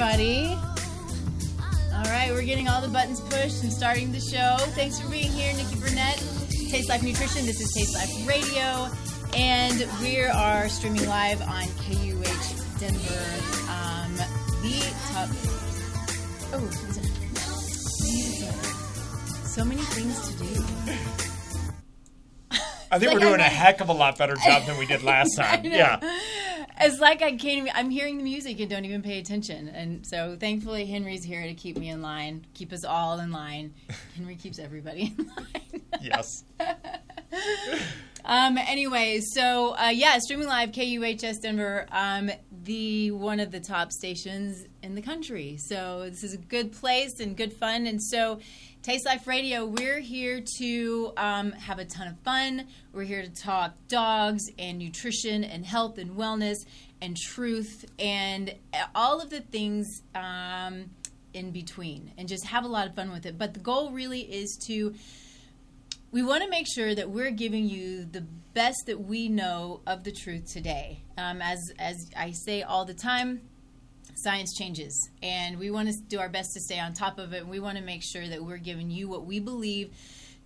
everybody. All right, we're getting all the buttons pushed and starting the show. Thanks for being here, Nikki Burnett. Taste Life Nutrition. This is Taste Life Radio, and we are streaming live on KUH Denver. Um, the top. Oh, so many things to do. I think like we're doing a heck of a lot better job than we did last time. Yeah. It's like I can't even, I'm hearing the music and don't even pay attention. And so thankfully Henry's here to keep me in line, keep us all in line. Henry keeps everybody in line. Yes. Um, anyway, so uh, yeah, streaming live KUHS Denver, um, the one of the top stations in the country. So this is a good place and good fun. And so, Taste Life Radio, we're here to um, have a ton of fun. We're here to talk dogs and nutrition and health and wellness and truth and all of the things. Um, in between and just have a lot of fun with it. But the goal really is to we want to make sure that we're giving you the best that we know of the truth today. Um, as as I say all the time, science changes, and we want to do our best to stay on top of it. We want to make sure that we're giving you what we believe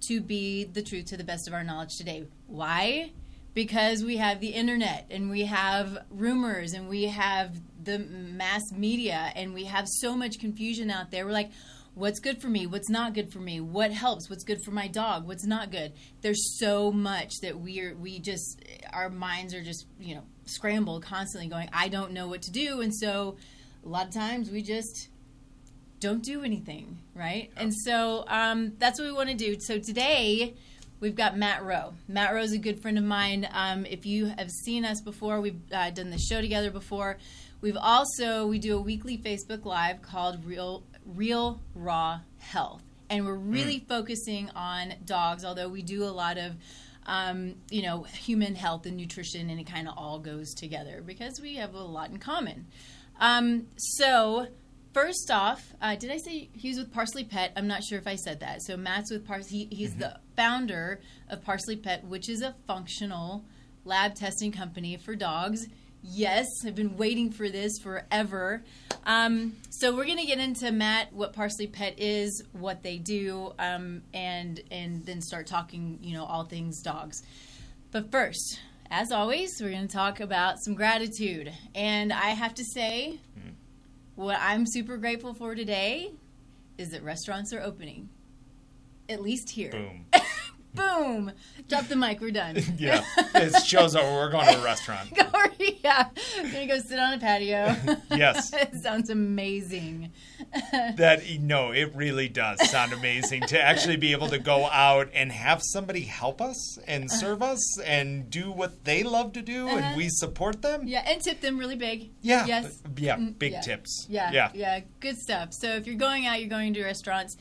to be the truth to the best of our knowledge today. Why? Because we have the internet and we have rumors and we have the mass media and we have so much confusion out there. We're like, what's good for me what's not good for me what helps what's good for my dog what's not good there's so much that we're we just our minds are just you know scrambled constantly going i don't know what to do and so a lot of times we just don't do anything right? And so um, that's what we want to do. So today we've got matt rowe. Matt rowe is a good friend of mine. Um, if you have seen us before we've uh, done the show together before. We've also we do a weekly facebook live called real real raw health. And we're really focusing on dogs although we do a lot of um, you know human health and nutrition and it kind of all goes together because we have a lot in common um, so first off uh, did i say he was with parsley pet i'm not sure if i said that so matt's with parsley he, he's the founder of parsley pet which is a functional lab testing company for dogs Yes, I've been waiting for this forever. Um, so we're going to get into Matt, what Parsley Pet is, what they do, um, and and then start talking, you know, all things dogs. But first, as always, we're going to talk about some gratitude. And I have to say, mm-hmm. what I'm super grateful for today is that restaurants are opening. At least here. Boom. Boom. Drop the mic. We're done. Yeah. It shows that we're going to a restaurant. yeah. I'm gonna go sit on a patio. Yes. it sounds amazing. That no, it really does sound amazing to actually be able to go out and have somebody help us and serve us and do what they love to do Uh-huh. and we support them. Yeah, and tip them really big. Yeah. Yes. Yeah, Mm, big yeah. tips. Yeah. Yeah. Yeah. Good stuff. So if you're going out, you're going to restaurants.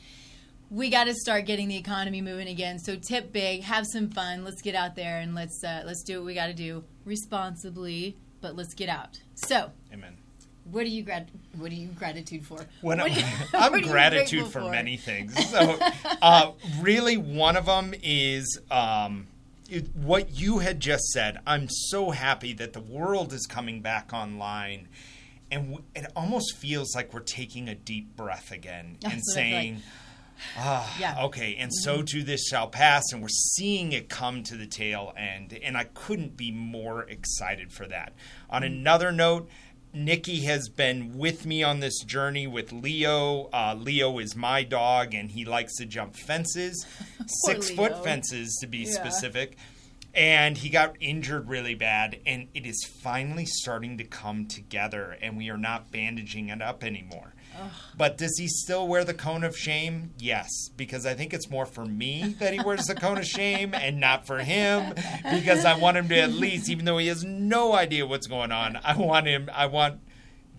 We got to start getting the economy moving again. So tip big, have some fun. Let's get out there and let's uh, let's do what we got to do responsibly, but let's get out. So, Amen. what are you grat- What are you gratitude for? When I'm, you- I'm what are you gratitude grateful for, many things. So, uh, really, one of them is um, it, what you had just said. I'm so happy that the world is coming back online, and w- it almost feels like we're taking a deep breath again That's and saying, like. Ah, Yeah. Mm-hmm. okay, and so too this shall pass, and we're seeing it come to the tail end, and I couldn't be more excited for that. On Mm-hmm. another note, Nikki has been with me on this journey with Leo. Uh, Leo is my dog, and he likes to jump fences, six foot fences to be Yeah. specific. And he got injured really bad, and it is finally starting to come together, and we are not bandaging it up anymore. But does he still wear the cone of shame? Yes, because I think it's more for me that he wears the cone of shame and not for him because I want him to at least even though he has no idea what's going on, I want him I want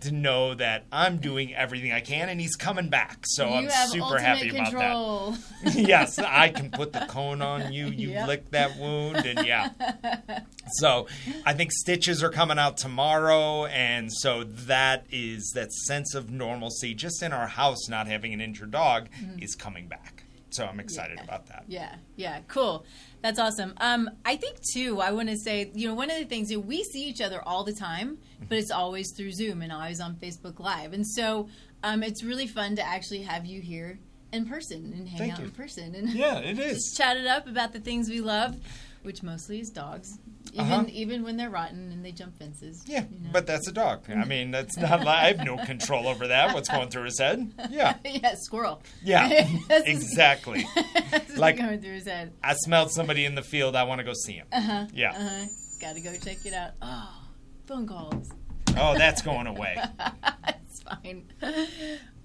to know that I'm doing everything I can and he's coming back. So you I'm super happy about control. that. yes, I can put the cone on you, you Yep. lick that wound and yeah. So I think stitches are coming out tomorrow, and so that is that sense of normalcy just in our house, not having an injured dog, Mm-hmm. is coming back. So I'm excited Yeah. about that. Yeah, yeah, cool. That's awesome. Um, I think too. I want to say, you know, one of the things you know, we see each other all the time, but it's always through Zoom and always on Facebook Live, and so um, it's really fun to actually have you here in person and hang Thank out you. in person and Yeah, it just is. chat it up about the things we love, which mostly is dogs, even Uh-huh. even when they're rotten and they jump fences. Yeah, you know. but that's a dog. I mean, that's not. I have no control over that. What's going through his head? Yeah, yeah, squirrel. yeah, exactly. Like- going through his head. I smelled somebody in the field. I want to go see him. Uh-huh. Yeah. Uh-huh. Got to go check it out. Oh, phone calls. Oh, that's going away. it's fine.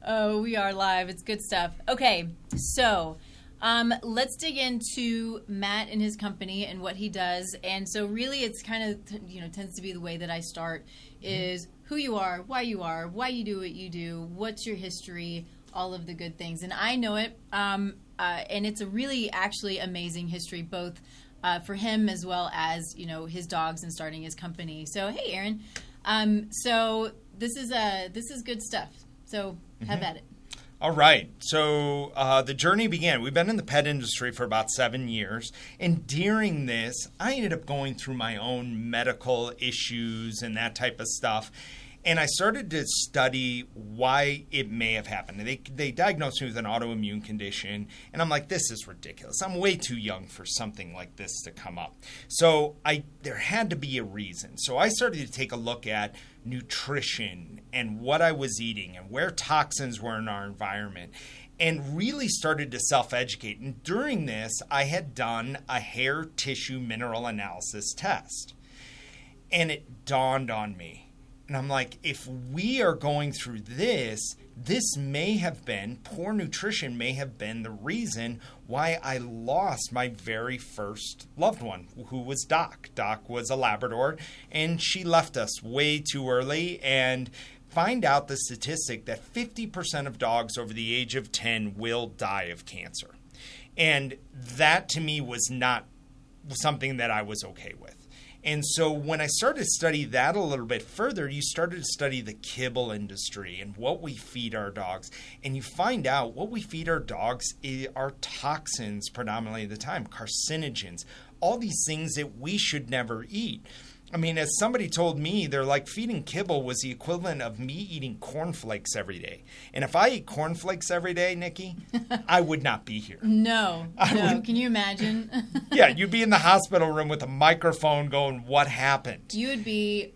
Oh, we are live. It's good stuff. Okay, so um, let's dig into Matt and his company and what he does. And so, really, it's kind of you know tends to be the way that I start is who you are, why you are, why you do what you do, what's your history, all of the good things. And I know it, um, uh, and it's a really actually amazing history, both. Uh, for him as well as you know his dogs and starting his company. So hey, Aaron. Um, so this is uh, this is good stuff. So have at it. All right. So uh, the journey began. We've been in the pet industry for about seven years. And during this, I ended up going through my own medical issues and that type of stuff. And I started to study why it may have happened. They, they diagnosed me with an autoimmune condition. And I'm like, this is ridiculous. I'm way too young for something like this to come up. So I there had to be a reason. So I started to take a look at nutrition and what I was eating and where toxins were in our environment and really started to self educate. And during this, I had done a hair tissue mineral analysis test. And it dawned on me. And I'm like, if we are going through this, this may have been, poor nutrition may have been the reason why I lost my very first loved one, who was Doc. Doc was a Labrador, and she left us way too early. And find out the statistic that 50% of dogs over the age of 10 will die of cancer. And that to me was not something that I was okay with. And so when I started to study that a little bit further, you started to study the kibble industry and what we feed our dogs. And you find out what we feed our dogs are toxins predominantly at the time, carcinogens, all these things that we should never eat. I mean, as somebody told me, they're like feeding kibble was the equivalent of me eating cornflakes every day. And if I eat cornflakes every day, Nikki, I would not be here. No, I no. would- Can you imagine? Yeah, you'd be in the hospital room with a microphone going, What happened? you would be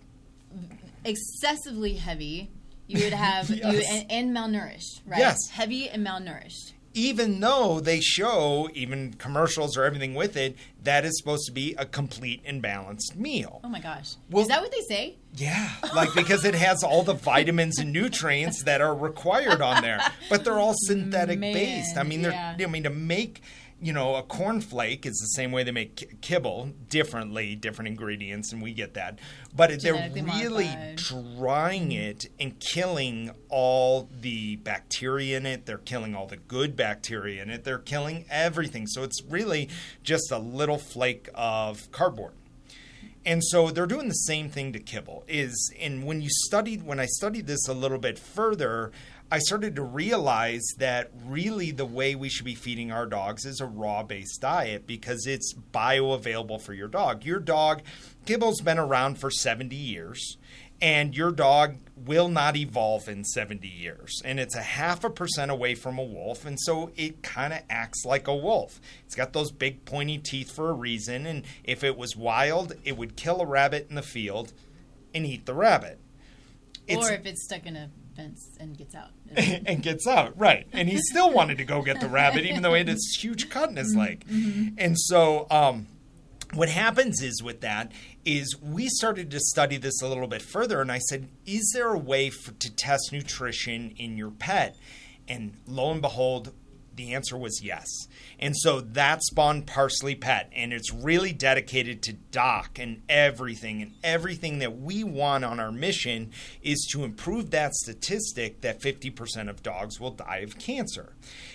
excessively heavy. You would have you and, and malnourished, right? Yes. heavy and malnourished. Even though they show, even commercials or everything with it, that is supposed to be a complete and balanced meal. Oh my gosh, Well- is that what they say? Yeah, like because it has all the vitamins and nutrients that are required on there, but they're all synthetic Man, based. I mean, they're yeah. I mean to make you know a cornflake is the same way they make kibble, differently, different ingredients, and we get that. But they're really modified. drying it and killing all the bacteria in it. They're killing all the good bacteria in it. They're killing everything. So it's really just a little flake of cardboard. And so they're doing the same thing to kibble. Is and when you studied when I studied this a little bit further, I started to realize that really the way we should be feeding our dogs is a raw based diet because it's bioavailable for your dog. Your dog, kibble's been around for 70 years, and your dog will not evolve in 70 years. And it's a half a percent away from a wolf, and so it kind of acts like a wolf. It's got those big pointy teeth for a reason, and if it was wild, it would kill a rabbit in the field and eat the rabbit. It's- or if it's stuck in a fence and gets out. and gets out. Right. And he still wanted to go get the rabbit, even though he had this huge cut in his leg. And so, um, what happens is with that is we started to study this a little bit further, and I said, is there a way for, to test nutrition in your pet? And lo and behold, the answer was yes. And so that spawned Parsley Pet, and it's really dedicated to Doc and everything. And everything that we want on our mission is to improve that statistic that 50% of dogs will die of cancer.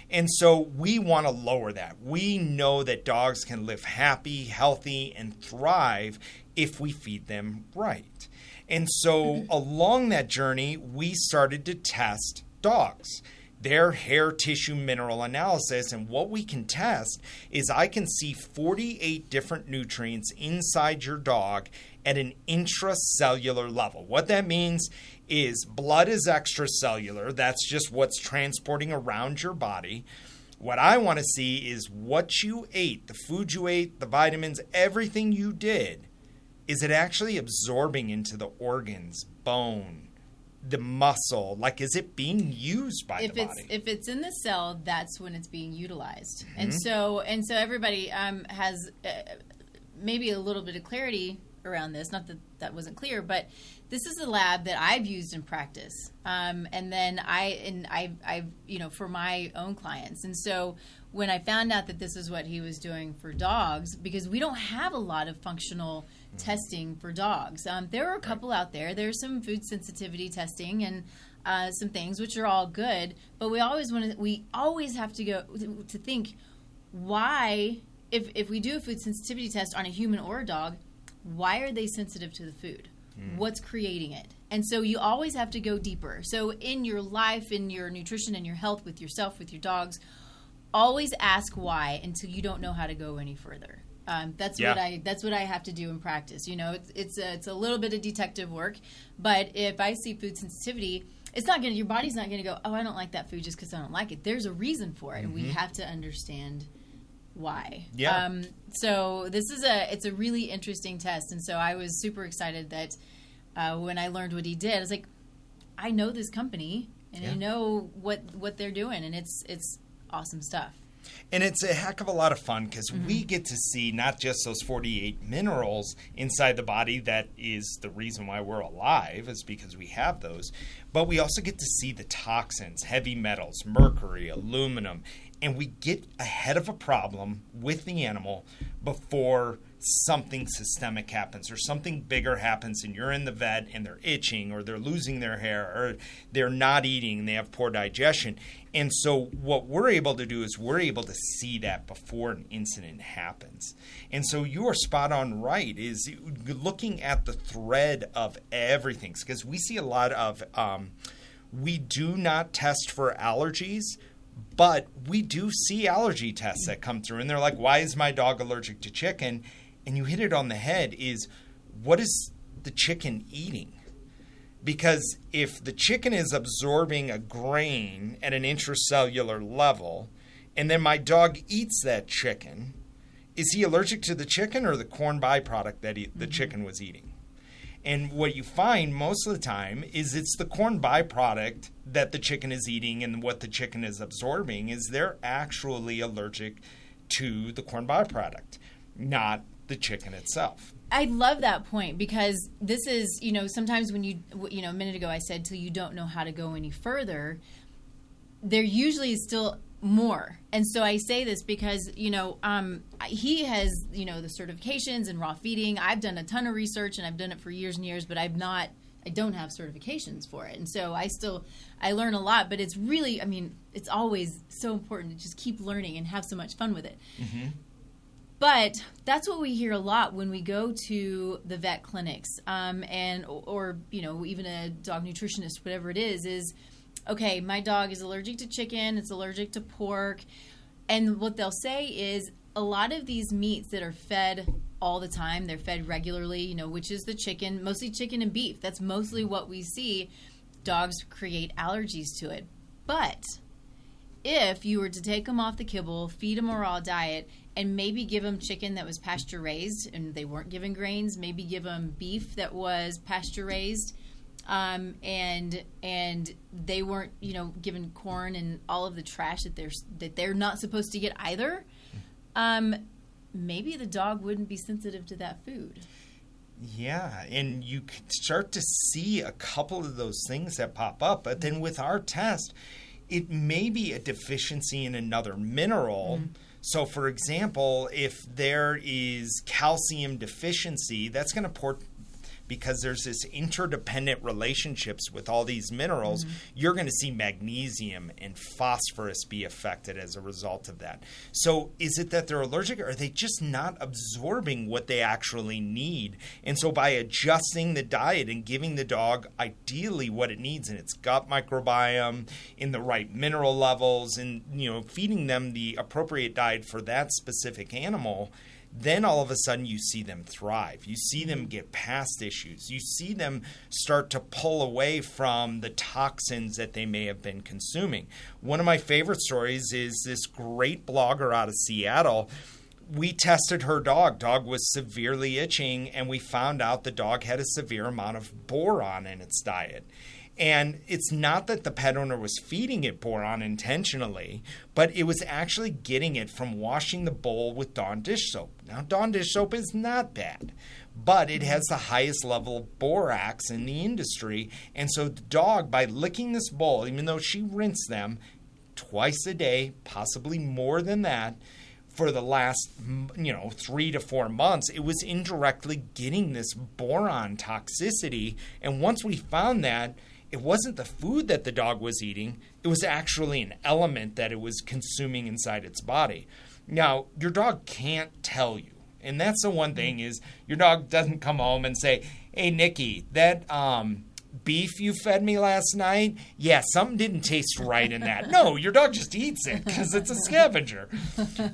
And so we want to lower that. We know that dogs can live happy, healthy, and thrive if we feed them right. And so mm-hmm. along that journey, we started to test dogs their hair tissue mineral analysis. And what we can test is I can see 48 different nutrients inside your dog at an intracellular level. What that means is blood is extracellular, that's just what's transporting around your body. What I want to see is what you ate, the food you ate, the vitamins, everything you did. Is it actually absorbing into the organs, bone, the muscle? Like, is it being used by if the it's body? if it's in the cell, that's when it's being utilized. Mm-hmm. And so and so everybody um, has uh, maybe a little bit of clarity around this. Not that that wasn't clear, but this is a lab that I've used in practice, um, and then I and I I you know for my own clients. And so when I found out that this is what he was doing for dogs, because we don't have a lot of functional testing for dogs. Um, there are a couple out there. There's some food sensitivity testing and uh, some things which are all good, but we always want to. We always have to go to think why if if we do a food sensitivity test on a human or a dog, why are they sensitive to the food? What's creating it? And so you always have to go deeper. So in your life, in your nutrition and your health with yourself, with your dogs, always ask why until you don't know how to go any further. Um, that's what I that's what I have to do in practice. You know, it's it's a, it's a little bit of detective work, but if I see food sensitivity, it's not gonna your body's not gonna go, oh, I don't like that food just because I don't like it. There's a reason for it, and we have to understand why. Yeah. Um, so this is a it's a really interesting test, and so I was super excited that uh, when I learned what he did, I was like, I know this company and I know what what they're doing, and it's it's awesome stuff. And it's a heck of a lot of fun because Mm-hmm. we get to see not just those 48 minerals inside the body that is the reason why we're alive, is because we have those, but we also get to see the toxins, heavy metals, mercury, aluminum, and we get ahead of a problem with the animal before something systemic happens or something bigger happens and you're in the vet and they're itching or they're losing their hair or they're not eating they have poor digestion. And so what we're able to do is we're able to see that before an incident happens. And so you are spot on right is looking at the thread of everything. Because we see a lot of um, we do not test for allergies but we do see allergy tests that come through and they're like why is my dog allergic to chicken and you hit it on the head is what is the chicken eating? Because if the chicken is absorbing a grain at an intracellular level and then my dog eats that chicken is he allergic to the chicken or the corn byproduct that he, the mm-hmm. chicken was eating? And what you find most of the time is it's the corn byproduct that the chicken is eating and what the chicken is absorbing is they're actually allergic to the corn byproduct, not the chicken itself. I love that point because this is, you know, sometimes when you, you know, a minute ago I said till you don't know how to go any further, there usually is still more. And so I say this because, you know, um, he has, you know, the certifications and raw feeding. I've done a ton of research and I've done it for years and years, but I've not, I don't have certifications for it. And so I still, I learn a lot, but it's really, I mean, it's always so important to just keep learning and have so much fun with it. But that's what we hear a lot when we go to the vet clinics, um, and or you know even a dog nutritionist, whatever it is, is okay. My dog is allergic to chicken. It's allergic to pork, and what they'll say is a lot of these meats that are fed all the time, they're fed regularly. You know, which is the chicken, mostly chicken and beef. That's mostly what we see. Dogs create allergies to it, but if you were to take them off the kibble, feed them a raw diet, and maybe give them chicken that was pasture raised and they weren't given grains, maybe give them beef that was pasture raised, um, and and they weren't you know given corn and all of the trash that they're that they're not supposed to get either. Um, maybe the dog wouldn't be sensitive to that food. Yeah, and you can start to see a couple of those things that pop up. But then with our test, it may be a deficiency in another mineral. So, for example, if there is calcium deficiency, that's going to port, because there's this interdependent relationships with all these minerals, mm-hmm. you're going to see magnesium and phosphorus be affected as a result of that. So is it that they're allergic or are they just not absorbing what they actually need? And so by adjusting the diet and giving the dog ideally what it needs in its gut microbiome, in the right mineral levels, and you know, feeding them the appropriate diet for that specific animal, then all of a sudden you see them thrive. You see them get past issues. You see them start to pull away from the toxins that they may have been consuming. One of my favorite stories is this great blogger out of Seattle. We tested her dog. Dog was severely itching, and we found out the dog had a severe amount of boron in its diet. And it's not that the pet owner was feeding it boron intentionally, but it was actually getting it from washing the bowl with Dawn dish soap. Now, Dawn dish soap is not bad, but it has the highest level of borax in the industry. And so the dog, by licking this bowl, even though she rinsed them twice a day, possibly more than that, for the last you know three to four months it was indirectly getting this boron toxicity and once we found that it wasn't the food that the dog was eating, it was actually an element that it was consuming inside its body. Now, your dog can't tell you. And that's the one thing is your dog doesn't come home and say, "Hey Nikki, that um beef you fed me last night, yeah, something didn't taste right in that. No, your dog just eats it because it's a scavenger.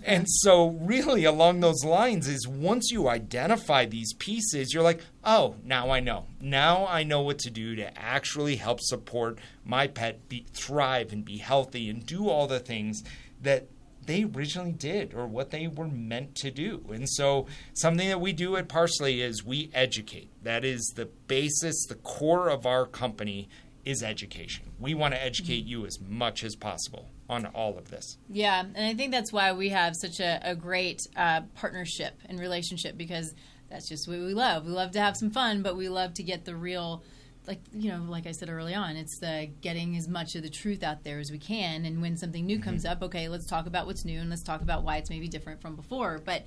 And so, really, along those lines, is once you identify these pieces, you're like, oh, now I know. Now I know what to do to actually help support my pet be, thrive and be healthy and do all the things that they originally did or what they were meant to do. And so, something that we do at Parsley is we educate. That is the basis, the core of our company is education. We want to educate you as much as possible on all of this. Yeah, and I think that's why we have such a, a great uh, partnership and relationship because that's just what we love. We love to have some fun, but we love to get the real like you know, like I said early on, it's the getting as much of the truth out there as we can. And when something new mm-hmm. comes up, okay, let's talk about what's new and let's talk about why it's maybe different from before. But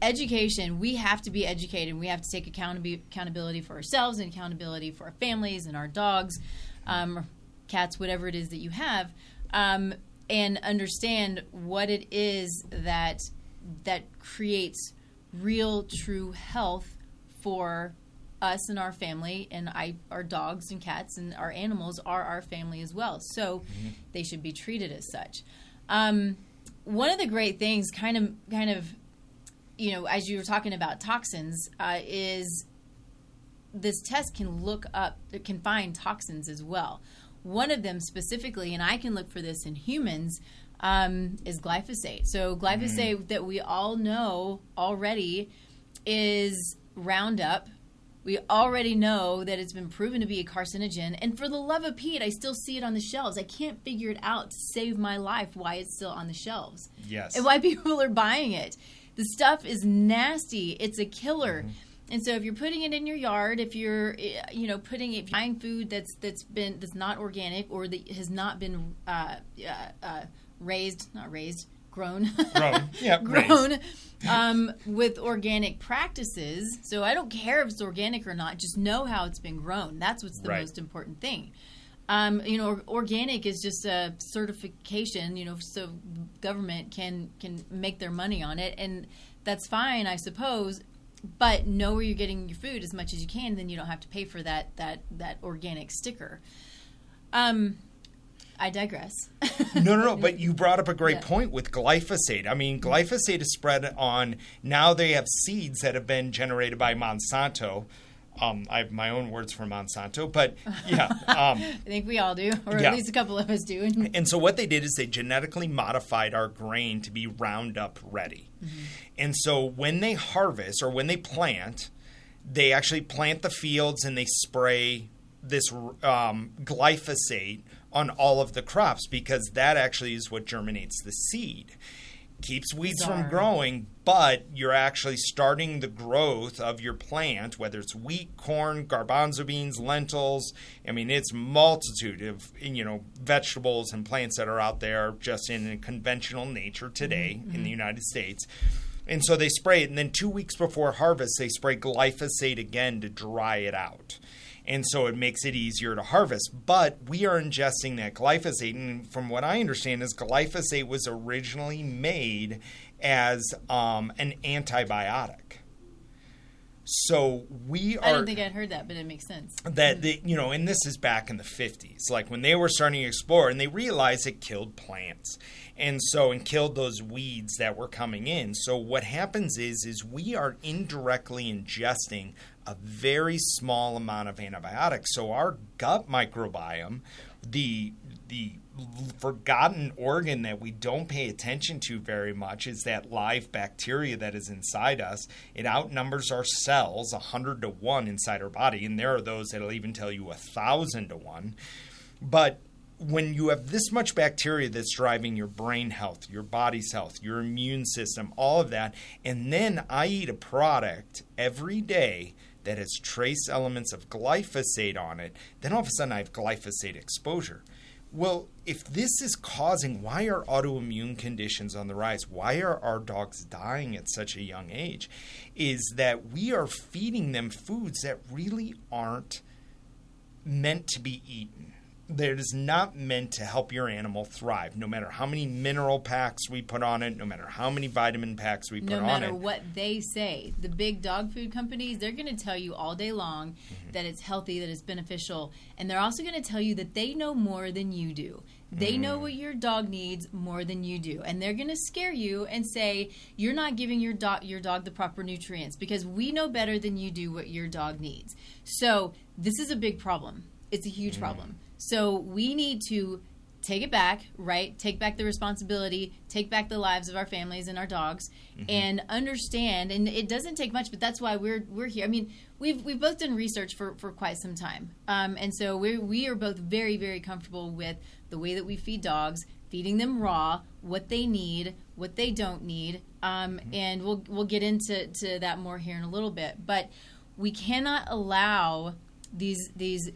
education, we have to be educated. And we have to take accountability for ourselves and accountability for our families and our dogs, um, cats, whatever it is that you have, um, and understand what it is that that creates real, true health for us and our family and I our dogs and cats and our animals are our family as well. So mm-hmm. they should be treated as such. Um, one of the great things, kind of, kind of, you know, as you were talking about toxins, uh, is this test can look up, it can find toxins as well. One of them specifically, and I can look for this in humans, um, is glyphosate. So glyphosate mm. that we all know already is Roundup we already know that it's been proven to be a carcinogen. And for the love of Pete, I still see it on the shelves. I can't figure it out to save my life why it's still on the shelves. Yes. And why people are buying it. The stuff is nasty. It's a killer. Mm-hmm. And so if you're putting it in your yard, if you're eh, you know putting it buying food that's that's been that's not organic or that has not been uh, uh, uh, raised, not raised, grown, grown, yeah, grown um, with organic practices. So I don't care if it's organic or not. Just know how it's been grown. That's what's the right. most important thing. Um, you know, organic is just a certification. You know, so government can can make their money on it, and that's fine, I suppose. But know where you're getting your food as much as you can, then you don't have to pay for that that that organic sticker. Um, I digress. no, no, no. But you brought up a great yeah. point with glyphosate. I mean, glyphosate is spread on now they have seeds that have been generated by Monsanto. Um, I have my own words for Monsanto, but yeah. Um, I think we all do, or yeah. at least a couple of us do. and so what they did is they genetically modified our grain to be Roundup ready. Mm-hmm. And so when they harvest or when they plant, they actually plant the fields and they spray this um, glyphosate on all of the crops because that actually is what germinates the seed. Keeps weeds Bizarre. from growing, but you're actually starting the growth of your plant, whether it's wheat, corn, garbanzo beans, lentils. I mean, it's multitude of you know vegetables and plants that are out there just in a conventional nature today mm-hmm. in the United States And so they spray it, and then two weeks before harvest, they spray glyphosate again to dry it out. And so it makes it easier to harvest. But we are ingesting that glyphosate. And from what I understand, is glyphosate was originally made as um, an antibiotic. So we are. I don't think I'd heard that, but it makes sense. That the, you know, and this is back in the fifties, like when they were starting to explore, and they realized it killed plants, and so and killed those weeds that were coming in. So what happens is, is we are indirectly ingesting a very small amount of antibiotics. So our gut microbiome, the the forgotten organ that we don't pay attention to very much is that live bacteria that is inside us. It outnumbers our cells a hundred to one inside our body, and there are those that'll even tell you a thousand to one. But when you have this much bacteria that's driving your brain health, your body's health, your immune system, all of that, and then I eat a product every day that has trace elements of glyphosate on it, then all of a sudden I have glyphosate exposure. Well, if this is causing, why are autoimmune conditions on the rise? Why are our dogs dying at such a young age? Is that we are feeding them foods that really aren't meant to be eaten that is not meant to help your animal thrive. No matter how many mineral packs we put on it, no matter how many vitamin packs we put no on it. No matter what they say, the big dog food companies, they're going to tell you all day long mm-hmm. that it's healthy, that it's beneficial, and they're also going to tell you that they know more than you do. They mm. know what your dog needs more than you do, and they're going to scare you and say you're not giving your dog your dog the proper nutrients because we know better than you do what your dog needs. So this is a big problem. It's a huge mm. problem. So we need to take it back, right? Take back the responsibility, take back the lives of our families and our dogs, mm-hmm. and understand. And it doesn't take much, but that's why we're we're here. I mean, we've we've both done research for, for quite some time, um, and so we we are both very very comfortable with the way that we feed dogs, feeding them raw, what they need, what they don't need, um, mm-hmm. and we'll we'll get into to that more here in a little bit, but we cannot allow these these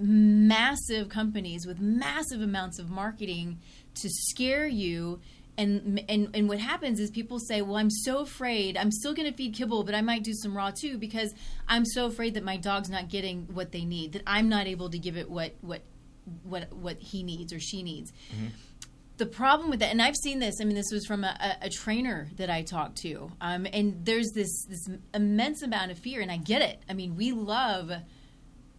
massive companies with massive amounts of marketing to scare you and and and what happens is people say, "Well, I'm so afraid. I'm still going to feed kibble, but I might do some raw too because I'm so afraid that my dog's not getting what they need. That I'm not able to give it what what what what he needs or she needs." Mm-hmm. The problem with that, and I've seen this. I mean, this was from a, a, a trainer that I talked to, um, and there's this this immense amount of fear, and I get it. I mean, we love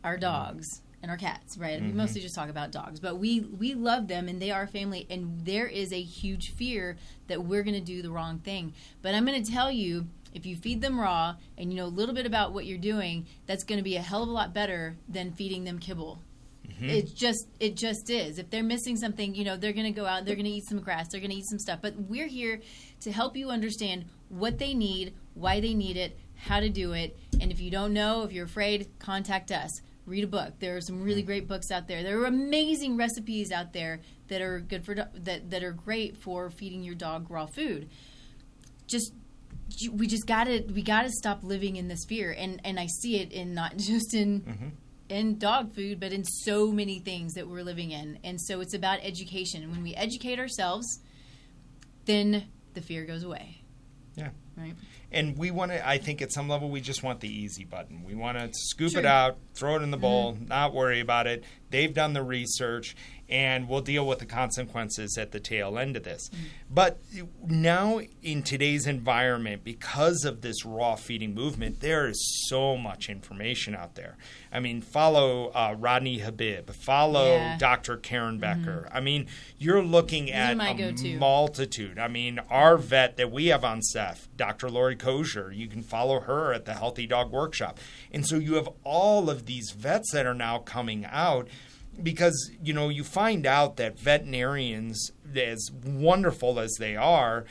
our dogs and our cats, right? Mm-hmm. We mostly just talk about dogs, but we we love them and they are family and there is a huge fear that we're going to do the wrong thing. But I'm going to tell you if you feed them raw and you know a little bit about what you're doing, that's going to be a hell of a lot better than feeding them kibble. Mm-hmm. It just it just is. If they're missing something, you know, they're going to go out, they're going to eat some grass, they're going to eat some stuff. But we're here to help you understand what they need, why they need it, how to do it. And if you don't know, if you're afraid, contact us read a book. There are some really mm. great books out there. There are amazing recipes out there that are good for that that are great for feeding your dog raw food. Just we just got to we got to stop living in this fear and and I see it in not just in mm-hmm. in dog food but in so many things that we're living in. And so it's about education. And when we educate ourselves, then the fear goes away. Yeah. Right and we want to. I think at some level we just want the easy button. We want to scoop True. it out, throw it in the bowl, mm-hmm. not worry about it. They've done the research, and we'll deal with the consequences at the tail end of this. Mm-hmm. But now, in today's environment, because of this raw feeding movement, there is so much information out there. I mean, follow uh, Rodney Habib, follow yeah. Dr. Karen Becker. Mm-hmm. I mean, you're looking at a go-to. multitude. I mean, our vet that we have on staff, Dr. Laurie Coger, you can follow her at the Healthy Dog Workshop. And so you have all of these vets that are now coming out because you know you find out that veterinarians as wonderful as they are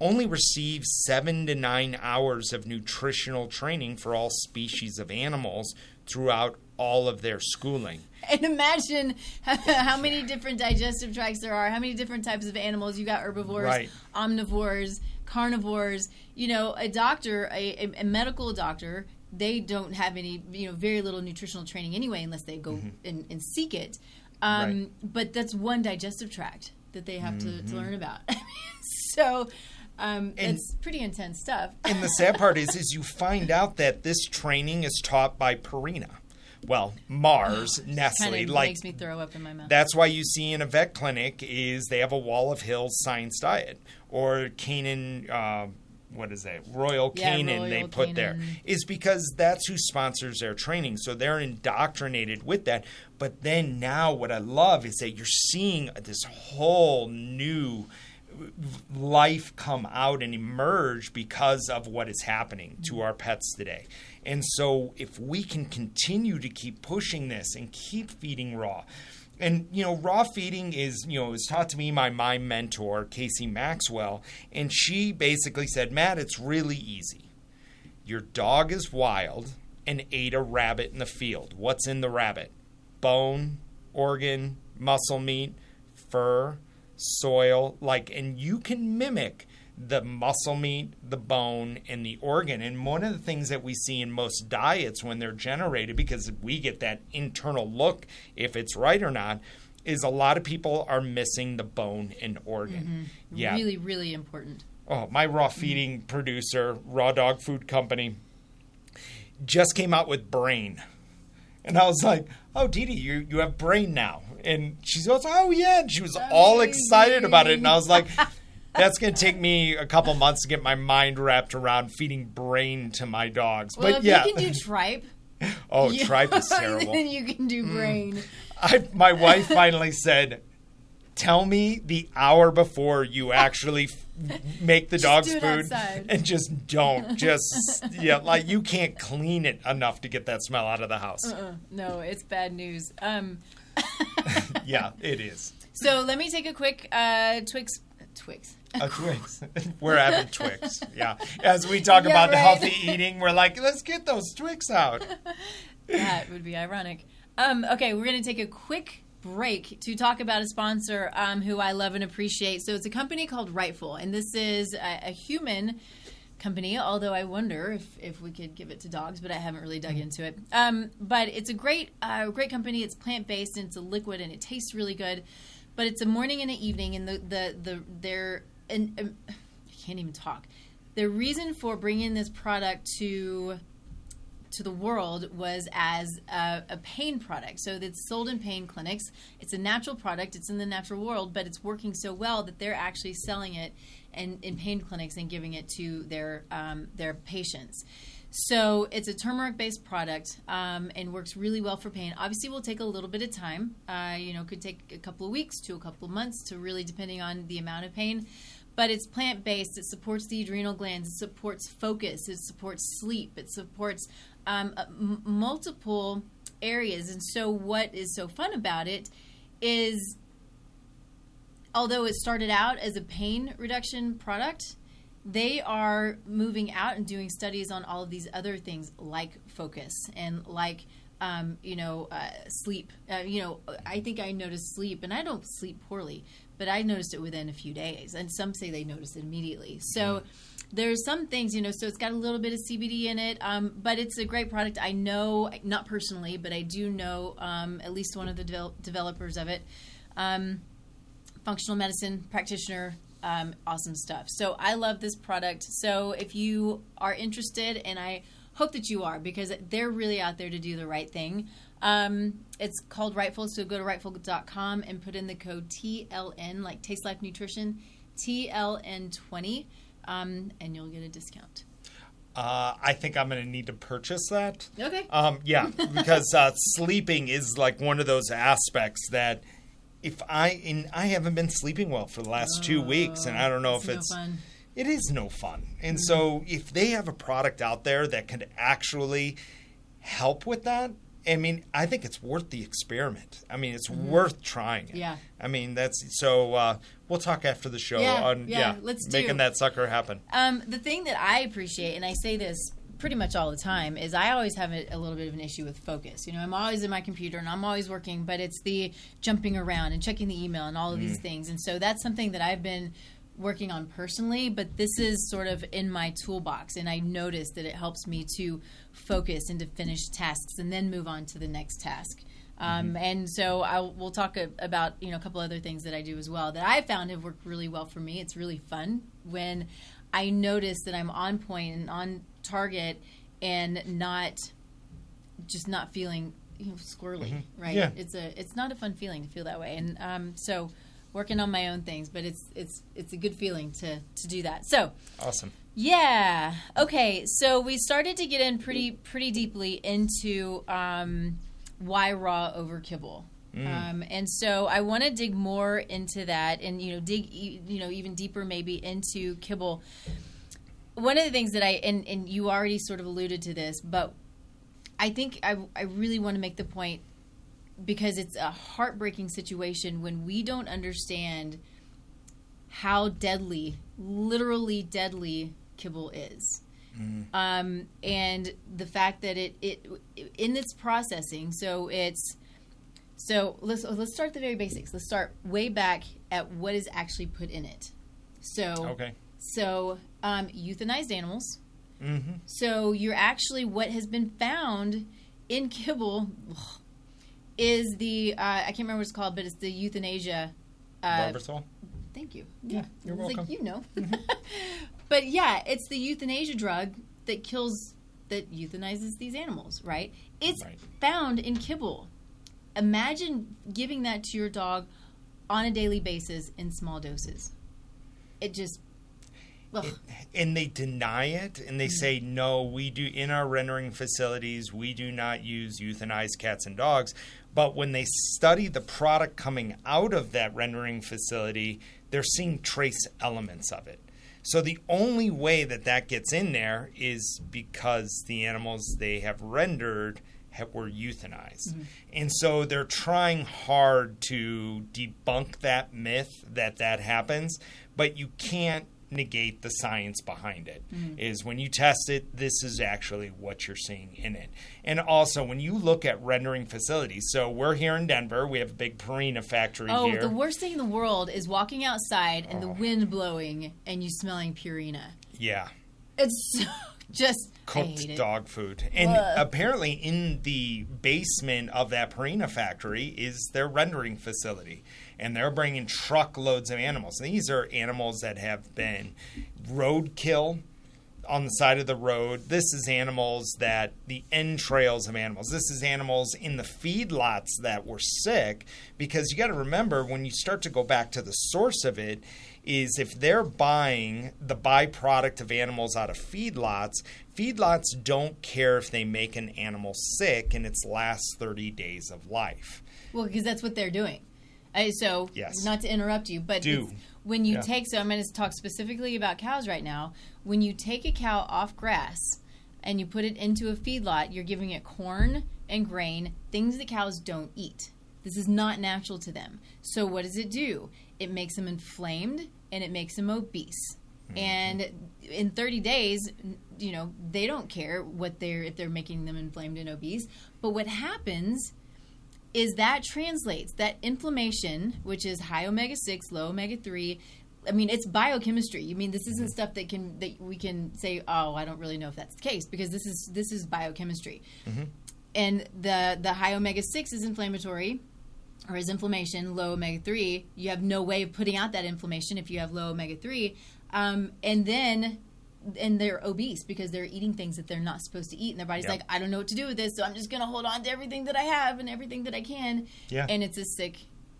only receive seven to nine hours of nutritional training for all species of animals throughout all of their schooling. And imagine how many different digestive tracts there are, how many different types of animals. You got herbivores, right. omnivores, carnivores. You know, a doctor, a, a medical doctor, they don't have any, you know, very little nutritional training anyway, unless they go mm-hmm. and, and, seek it. Um, right. But that's one digestive tract that they have mm-hmm. to, to, mm-hmm. learn about. so, Um, And- it's pretty intense stuff. And the sad part is, is you find out that this training is taught by Purina. Well, Mars, Nestle, like makes me throw up in my mouth. that's why you see in a vet clinic is they have a Wall of Hill's science diet or Canin. Uh, what is that? Royal Yeah, Canin they put there Canin. is because that's who sponsors their training. So they're indoctrinated with that. But then now what I love is that you're seeing this whole new life come out and emerge because of what is happening to our pets today. And so if we can continue to keep pushing this and keep feeding raw, and you know, raw feeding is, you know, it was taught to me by my mentor, Casey Maxwell, and she basically said, Matt, it's really easy. Your dog is wild and ate a rabbit in the field. What's in the rabbit? Bone, organ, muscle meat, fur, soil, like and you can mimic the muscle meat, the bone, and the organ. And one of the things that we see in most diets when they're generated, because we get that internal look if it's right or not, is a lot of people are missing the bone and organ. Mm-hmm. Yeah. Really, really important. Oh, my raw mm-hmm. feeding producer, Raw Dog Food Company, just came out with brain. And I was like, oh, Dee Dee, you, you have brain now. And she goes, oh, yeah. And she was all excited about it. And I was like, that's going to take me a couple months to get my mind wrapped around feeding brain to my dogs. Well, but yeah. you can do tripe, oh, you- tripe is terrible. then you can do brain. I, my wife finally said, "Tell me the hour before you actually f- make the dog's do food, outside. and just don't. Just yeah, like you can't clean it enough to get that smell out of the house. Uh, no, it's bad news. Um, Yeah, it is. so let me take a quick uh, Twix. Twix. A Twix. we're having Twix. Yeah, as we talk Yeah, about right. healthy eating, we're like, let's get those Twix out. that would be ironic. Um, okay, we're going to take a quick break to talk about a sponsor um, who I love and appreciate. So it's a company called Rightful, and this is a, a human company. Although I wonder if, if we could give it to dogs, but I haven't really dug into it. Um, but it's a great uh, great company. It's plant based and it's a liquid and it tastes really good. But it's a morning and an evening, and the the the their and um, I can't even talk. The reason for bringing this product to to the world was as a, a pain product. So it's sold in pain clinics. It's a natural product. It's in the natural world, but it's working so well that they're actually selling it in, in pain clinics and giving it to their um, their patients. So it's a turmeric-based product um, and works really well for pain. Obviously, it will take a little bit of time. Uh, you know, could take a couple of weeks to a couple of months to really depending on the amount of pain but it's plant based. It supports the adrenal glands. It supports focus. It supports sleep. It supports um, uh, m- multiple areas. And so, what is so fun about it is, although it started out as a pain reduction product, they are moving out and doing studies on all of these other things like focus and like um, you know uh, sleep uh, you know i think i noticed sleep and i don't sleep poorly but i noticed it within a few days and some say they noticed it immediately so there's some things you know so it's got a little bit of cbd in it um, but it's a great product i know not personally but i do know um, at least one of the devel- developers of it um, functional medicine practitioner. Um, awesome stuff. So I love this product. So if you are interested, and I hope that you are, because they're really out there to do the right thing. Um, it's called Rightful. So go to rightful.com and put in the code TLN, like Taste Life Nutrition, TLN20, um, and you'll get a discount. Uh, I think I'm going to need to purchase that. Okay. Um, yeah, because uh, sleeping is like one of those aspects that if I and I haven't been sleeping well for the last two weeks, and I don't know Oh, It's if no it's fun. it is no fun. And so if they have a product out there that could actually help with that, I mean, I think it's worth the experiment. I mean, it's worth trying it. Mm-hmm. Yeah. I mean, that's so. Uh, we'll talk after the show Yeah, on yeah, let's do. making that sucker happen. Um, the thing that I appreciate, and I say this pretty much all the time, is I always have a, a little bit of an issue with focus. You know, I'm always in my computer and I'm always working, but it's the jumping around and checking the email and all of these things. And so that's something that I've been working on personally, but this is sort of in my toolbox. And I noticed that it helps me to focus and to finish tasks and then move on to the next task. Um, And so I we'll talk a, about you know a couple other things that I do as well that I found have worked really well for me. It's really fun when I notice that I'm on point and on target and not just not feeling you know squirrely, right? Yeah. It's a it's not a fun feeling to feel that way, and um, so working on my own things, but it's it's it's a good feeling to to do that. So Awesome. Yeah. Okay. So we started to get in pretty pretty deeply into um, why raw over kibble. Um, and so I want to dig more into that, and you know, dig you know even deeper maybe into kibble. One of the things that I and, and you already sort of alluded to this, but I think I I really want to make the point because it's a heartbreaking situation when we don't understand how deadly, literally deadly, kibble is. Um, and the fact that it, it in its processing, so it's so let's let's start the very basics. Let's start way back at what is actually put in it. So Okay. so um, euthanized animals. Mm-hmm. So you're actually what has been found in kibble is the uh, I can't remember what it's called, but it's the euthanasia. Uh, Barbitol. Thank you. Yeah, you're It's like, welcome. you know. but yeah, it's the euthanasia drug that kills, that euthanizes these animals, right? It's Right. found in kibble. Imagine giving that to your dog on a daily basis in small doses. It just, ugh. and they deny it and they say no we do in our rendering facilities we do not use euthanized cats and dogs but when they study the product coming out of that rendering facility they're seeing trace elements of it so the only way that that gets in there is because the animals they have rendered have, were euthanized. Mm-hmm. And so they're trying hard to debunk that myth that that happens, but you can't negate the science behind it. Mm-hmm. Is when you test it this is actually what you're seeing in it and also when you look at rendering facilities so we're here in denver we have a big Purina factory Oh, here the worst thing in the world is walking outside and the Oh. wind blowing and you smelling Purina. yeah It's so, just cooked dog food. And Ugh. apparently, in the basement of that Purina factory is their rendering facility. And they're bringing truckloads of animals. These are animals that have been roadkill on the side of the road. This is animals that the entrails of animals. This is animals in the feedlots that were sick because you got to remember when you start to go back to the source of it is if they're buying the byproduct of animals out of feedlots, feedlots don't care if they make an animal sick in its last 30 days of life. Well, because that's what they're doing. I, so, Yes. not to interrupt you, but when you Yeah. take, so I'm going to talk specifically about cows right now. When you take a cow off grass and you put it into a feedlot, you're giving it corn and grain, things that cows don't eat. This is not natural to them. So, what does it do? It makes them inflamed and it makes them obese. Mm-hmm. And in 30 days, you know, they don't care what they're if they're making them inflamed and obese. But what happens is that translates that inflammation, which is high omega six, low omega three. I mean, it's biochemistry. You mean this isn't stuff that can that we can say, oh, I don't really know if that's the case because this is this is biochemistry. And the the high omega six is inflammatory, or is inflammation. Low omega three, you have no way of putting out that inflammation if you have low omega three. Um, and then and they're obese because they're eating things that they're not supposed to eat, and their body's Yep. like, I don't know what to do with this, so I'm just gonna hold on to everything that I have and everything that I can. Yeah. And it's a sick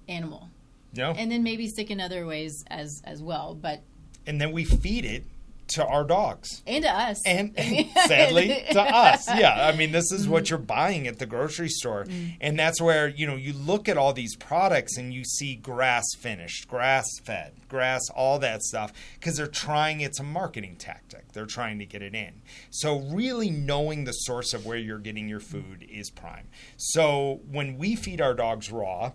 animal, No? and then maybe sick in other ways as as well, but and then we feed it to our dogs. and to us. and, and sadly to us. Yeah i mean this is what mm-hmm. you're buying at the grocery store. Mm-hmm. And that's where you know you look at all these products and you see grass finished grass fed grass all that stuff because they're trying it's a marketing tactic. They're trying to get it in. So really knowing the source of where you're getting your food is prime. So when we feed our dogs raw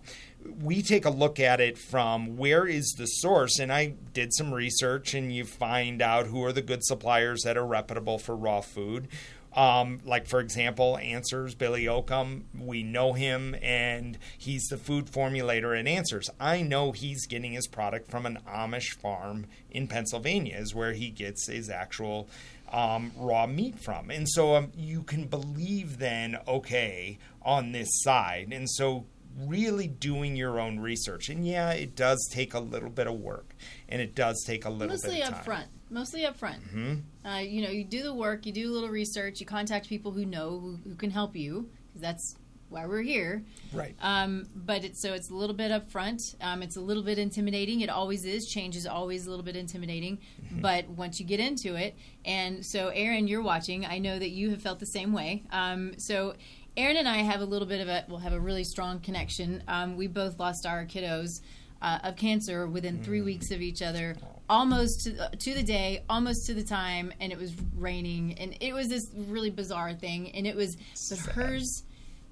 we take a look at it from where is the source and i did some research and you find out who are the good suppliers that are reputable for raw food um, like for example answers Billy Hoekman we know him and he's the food formulator at answers i know he's getting his product from an amish farm in pennsylvania is where he gets his actual um, raw meat from. And so um, you can believe then, okay, on this side. And so really doing your own research. And yeah, it does take a little bit of work and it does take a little Mostly bit up of time. front. Mostly up front. Mm-hmm. Uh, you know, you do the work, you do a little research, you contact people who know who, who can help you because that's why we're here. Right. Um, but it's so it's a little bit up front. Um, it's a little bit intimidating. It always is. Change is always a little bit intimidating. Mm-hmm. But once you get into it, and so Aaron, you're watching. I know that you have felt the same way. Um, so. Aaron and I have a little bit of a, we'll have a really strong connection. Um, we both lost our kiddos uh, of cancer within three Mm. weeks of each other, almost to, uh, to the day, almost to the time, and it was raining, and it was this really bizarre thing. And it was, but Sad. hers,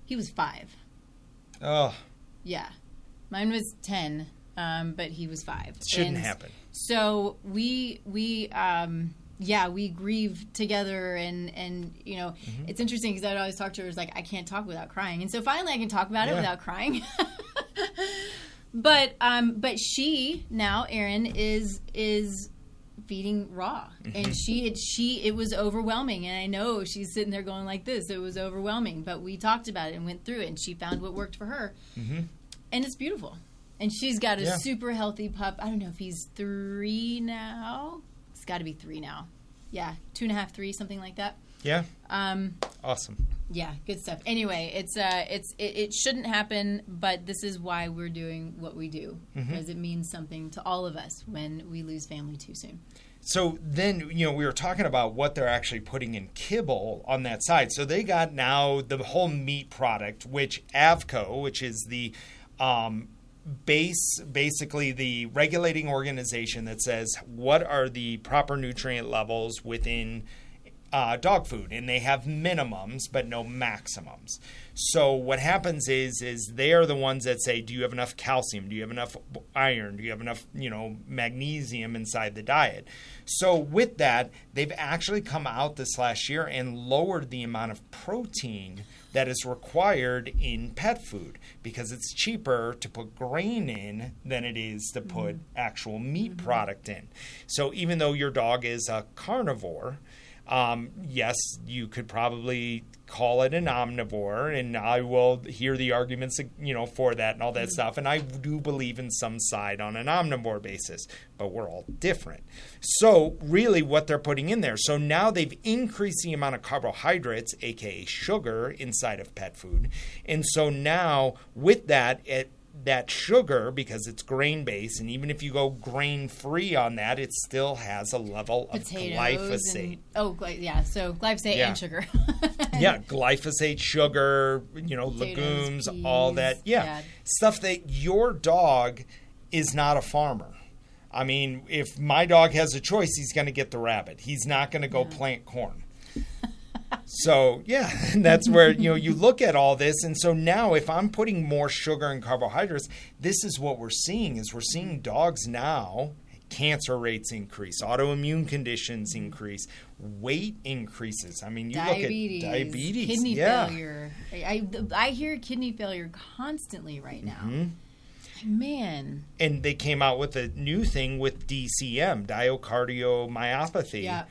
he was five. Oh, Yeah, mine was ten, um, but he was five. shouldn't And happen. So we we um, yeah we grieve together, and and you know Mm-hmm. it's interesting because I'd always talk to her. It's like I can't talk without crying, and so finally I can talk about it without crying. but um, but she now Erin is is feeding raw Mm-hmm. and she it, she it was overwhelming and i know she's sitting there going like this it was overwhelming but we talked about it and went through it and she found what worked for her and it's beautiful and she's got a Yeah. super healthy pup i don't know if he's three now it's got to be three now yeah two and a half three something like that Yeah. um Awesome. yeah good stuff anyway it's uh it's it, it shouldn't happen but this is why we're doing what we do Mm-hmm. because it means something to all of us when we lose family too soon So then, you know, we were talking about what they're actually putting in kibble on that side. So they got now the whole meat product, which AAFCO, which is the um, base, basically the regulating organization that says what are the proper nutrient levels within uh, dog food, and they have minimums but no maximums. So what happens is is they are the ones that say, do you have enough calcium? Do you have enough iron? Do you have enough you know magnesium inside the diet? So with that, they've actually come out this last year and lowered the amount of protein that is required in pet food because it's cheaper to put grain in than it is to put actual meat product in. So even though your dog is a carnivore, um, yes, you could probably call it an omnivore, and I will hear the arguments, you know, for that and all that stuff. And I do believe in some side on an omnivore basis, but we're all different. So really, what they're putting in there. So now they've increased the amount of carbohydrates, aka sugar, inside of pet food, and so now with that, it that sugar because it's grain based and even if you go grain free on that it still has a level of glyphosate and oh gly- yeah so glyphosate Yeah. and sugar yeah glyphosate sugar you know Potatoes, legumes all that yeah. yeah. stuff that your dog is not a farmer i mean if my dog has a choice he's going to get the rabbit he's not going to go plant corn so yeah that's where you know you look at all this and so now if i'm putting more sugar and carbohydrates this is what we're seeing is we're seeing dogs now cancer rates increase autoimmune conditions increase weight increases i mean you diabetes, look at diabetes kidney yeah failure. I, I I hear kidney failure constantly right now. Mm-hmm. Man, and they came out with a new thing with DCM, diocardiomyopathy. Yeah.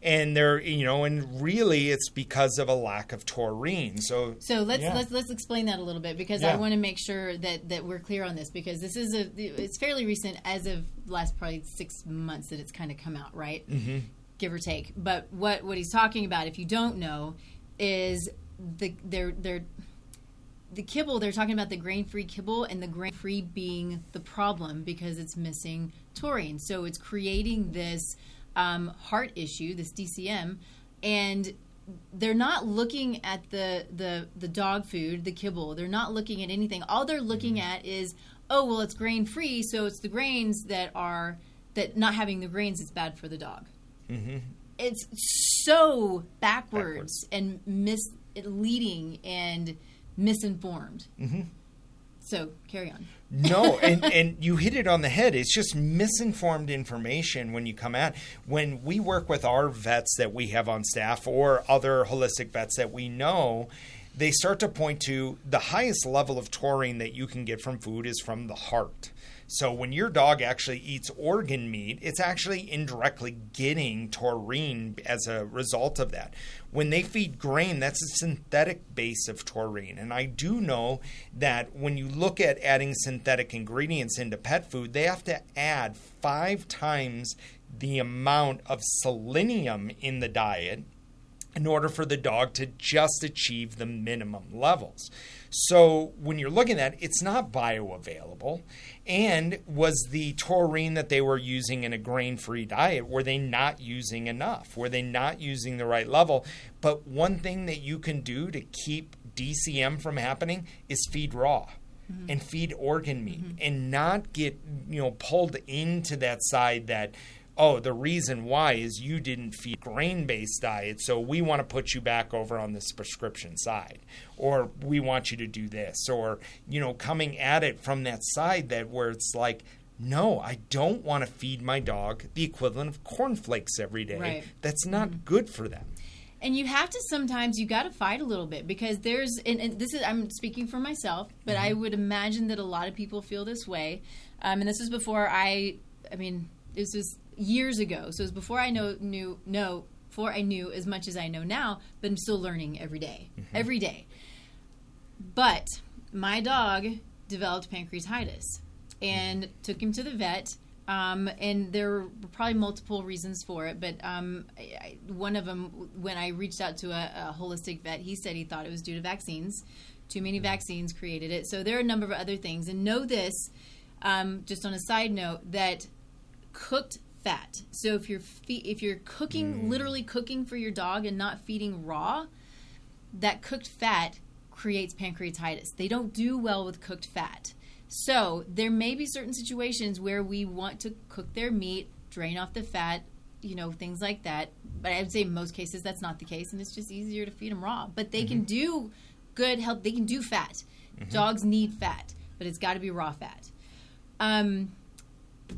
And they're, you know, and really it's because of a lack of taurine. So, so let's yeah. let's let's explain that a little bit because Yeah. I want to make sure that that we're clear on this because this is a it's fairly recent as of last probably six months that it's kind of come out right, mm-hmm. give or take. But what what he's talking about, if you don't know, is the they're they're the kibble they're talking about the grain free kibble and the grain free being the problem because it's missing taurine so it's creating this um, heart issue this dcm and they're not looking at the, the the dog food the kibble they're not looking at anything all they're looking at is oh well it's grain free so it's the grains that are that not having the grains is bad for the dog it's so backwards, Backwards. and misleading and misinformed. Mm-hmm. So carry on. No, and, and you hit it on the head. It's just misinformed information when you come at. When we work with our vets that we have on staff or other holistic vets that we know, they start to point to the highest level of taurine that you can get from food is from the heart. So when your dog actually eats organ meat, it's actually indirectly getting taurine as a result of that. When they feed grain, that's a synthetic base of taurine. And I do know that when you look at adding synthetic ingredients into pet food, they have to add five times the amount of selenium in the diet in order for the dog to just achieve the minimum levels. So when you're looking at it, it's not bioavailable. And was the taurine that they were using in a grain free diet, were they not using enough? Were they not using the right level? But one thing that you can do to keep DCM from happening is feed raw. Mm-hmm. And feed organ meat mm-hmm. and not get you know pulled into that side that oh, the reason why is you didn't feed grain based diet, so we want to put you back over on this prescription side, or we want you to do this, or, you know, coming at it from that side that where it's like, no, I don't want to feed my dog the equivalent of cornflakes every day. Right. That's not mm-hmm. good for them. And you have to sometimes you got to fight a little bit because there's and, and, this is I'm speaking for myself, but mm-hmm. I would imagine that a lot of people feel this way. Um, and this is before I, I mean, this is years ago. So it was before I know knew know before I knew as much as I know now, but I'm still learning every day, mm-hmm. every day. But my dog developed pancreatitis and mm-hmm. took him to the vet. Um, and there were probably multiple reasons for it, but um, I, one of them, when I reached out to a, a, holistic vet, he said he thought it was due to vaccines. Too many mm-hmm. vaccines created it. So there are a number of other things. And know this, um, just on a side note, that cooked fat. So if you're fe- if you're cooking, mm. literally cooking for your dog and not feeding raw, that cooked fat creates pancreatitis. They don't do well with cooked fat. So there may be certain situations where we want to cook their meat, drain off the fat, you know, things like that. But I would say in most cases that's not the case, and it's just easier to feed them raw. But they mm-hmm. can do good health. They can do fat. Mm-hmm. Dogs need fat, but it's got to be raw fat. Um,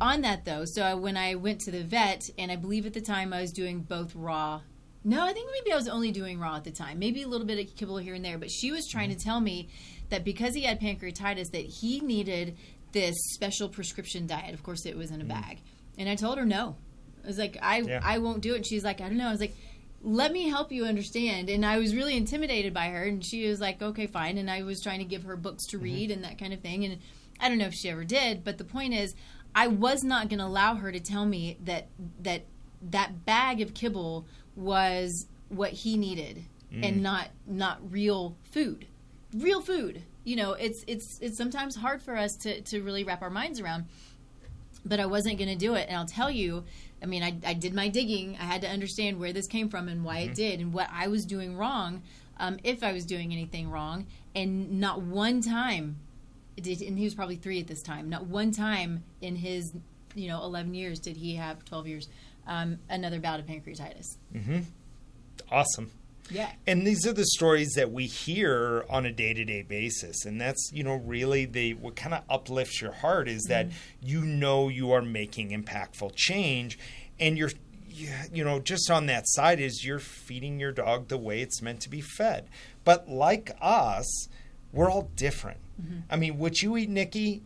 on that though, so when I went to the vet, and I believe at the time I was doing both raw. No, I think maybe I was only doing raw at the time. Maybe a little bit of kibble here and there, but she was trying to mm-hmm. tell me that because he had pancreatitis, that he needed this special prescription diet. Of course, it was in a mm. bag, and I told her no. I was like, I yeah. I won't do it. And she's like, I don't know. I was like, let me help you understand. And I was really intimidated by her, and she was like, okay, fine. And I was trying to give her books to mm-hmm. read mm-hmm. and that kind of thing. And I don't know if she ever did, but the point is, I was not going to allow her to tell me that that that bag of kibble was what he needed mm. and not not real food. Real food. You know, it's it's it's sometimes hard for us to to really wrap our minds around. But I wasn't going to do it, and I'll tell you. I mean, I, I did my digging. I had to understand where this came from and why mm-hmm. it did, and what I was doing wrong, um, if I was doing anything wrong. And not one time did, and he was probably three at this time. Not one time in his, you know, eleven years did he have twelve years um, another bout of pancreatitis. Mm-hmm. Awesome. Yeah. And these are the stories that we hear on a day to day basis. And that's, you know, really the what kind of uplifts your heart is that mm-hmm. you know you are making impactful change and you're you know, just on that side is you're feeding your dog the way it's meant to be fed. But like us, we're all different. Mm-hmm. I mean, what you eat, Nikki,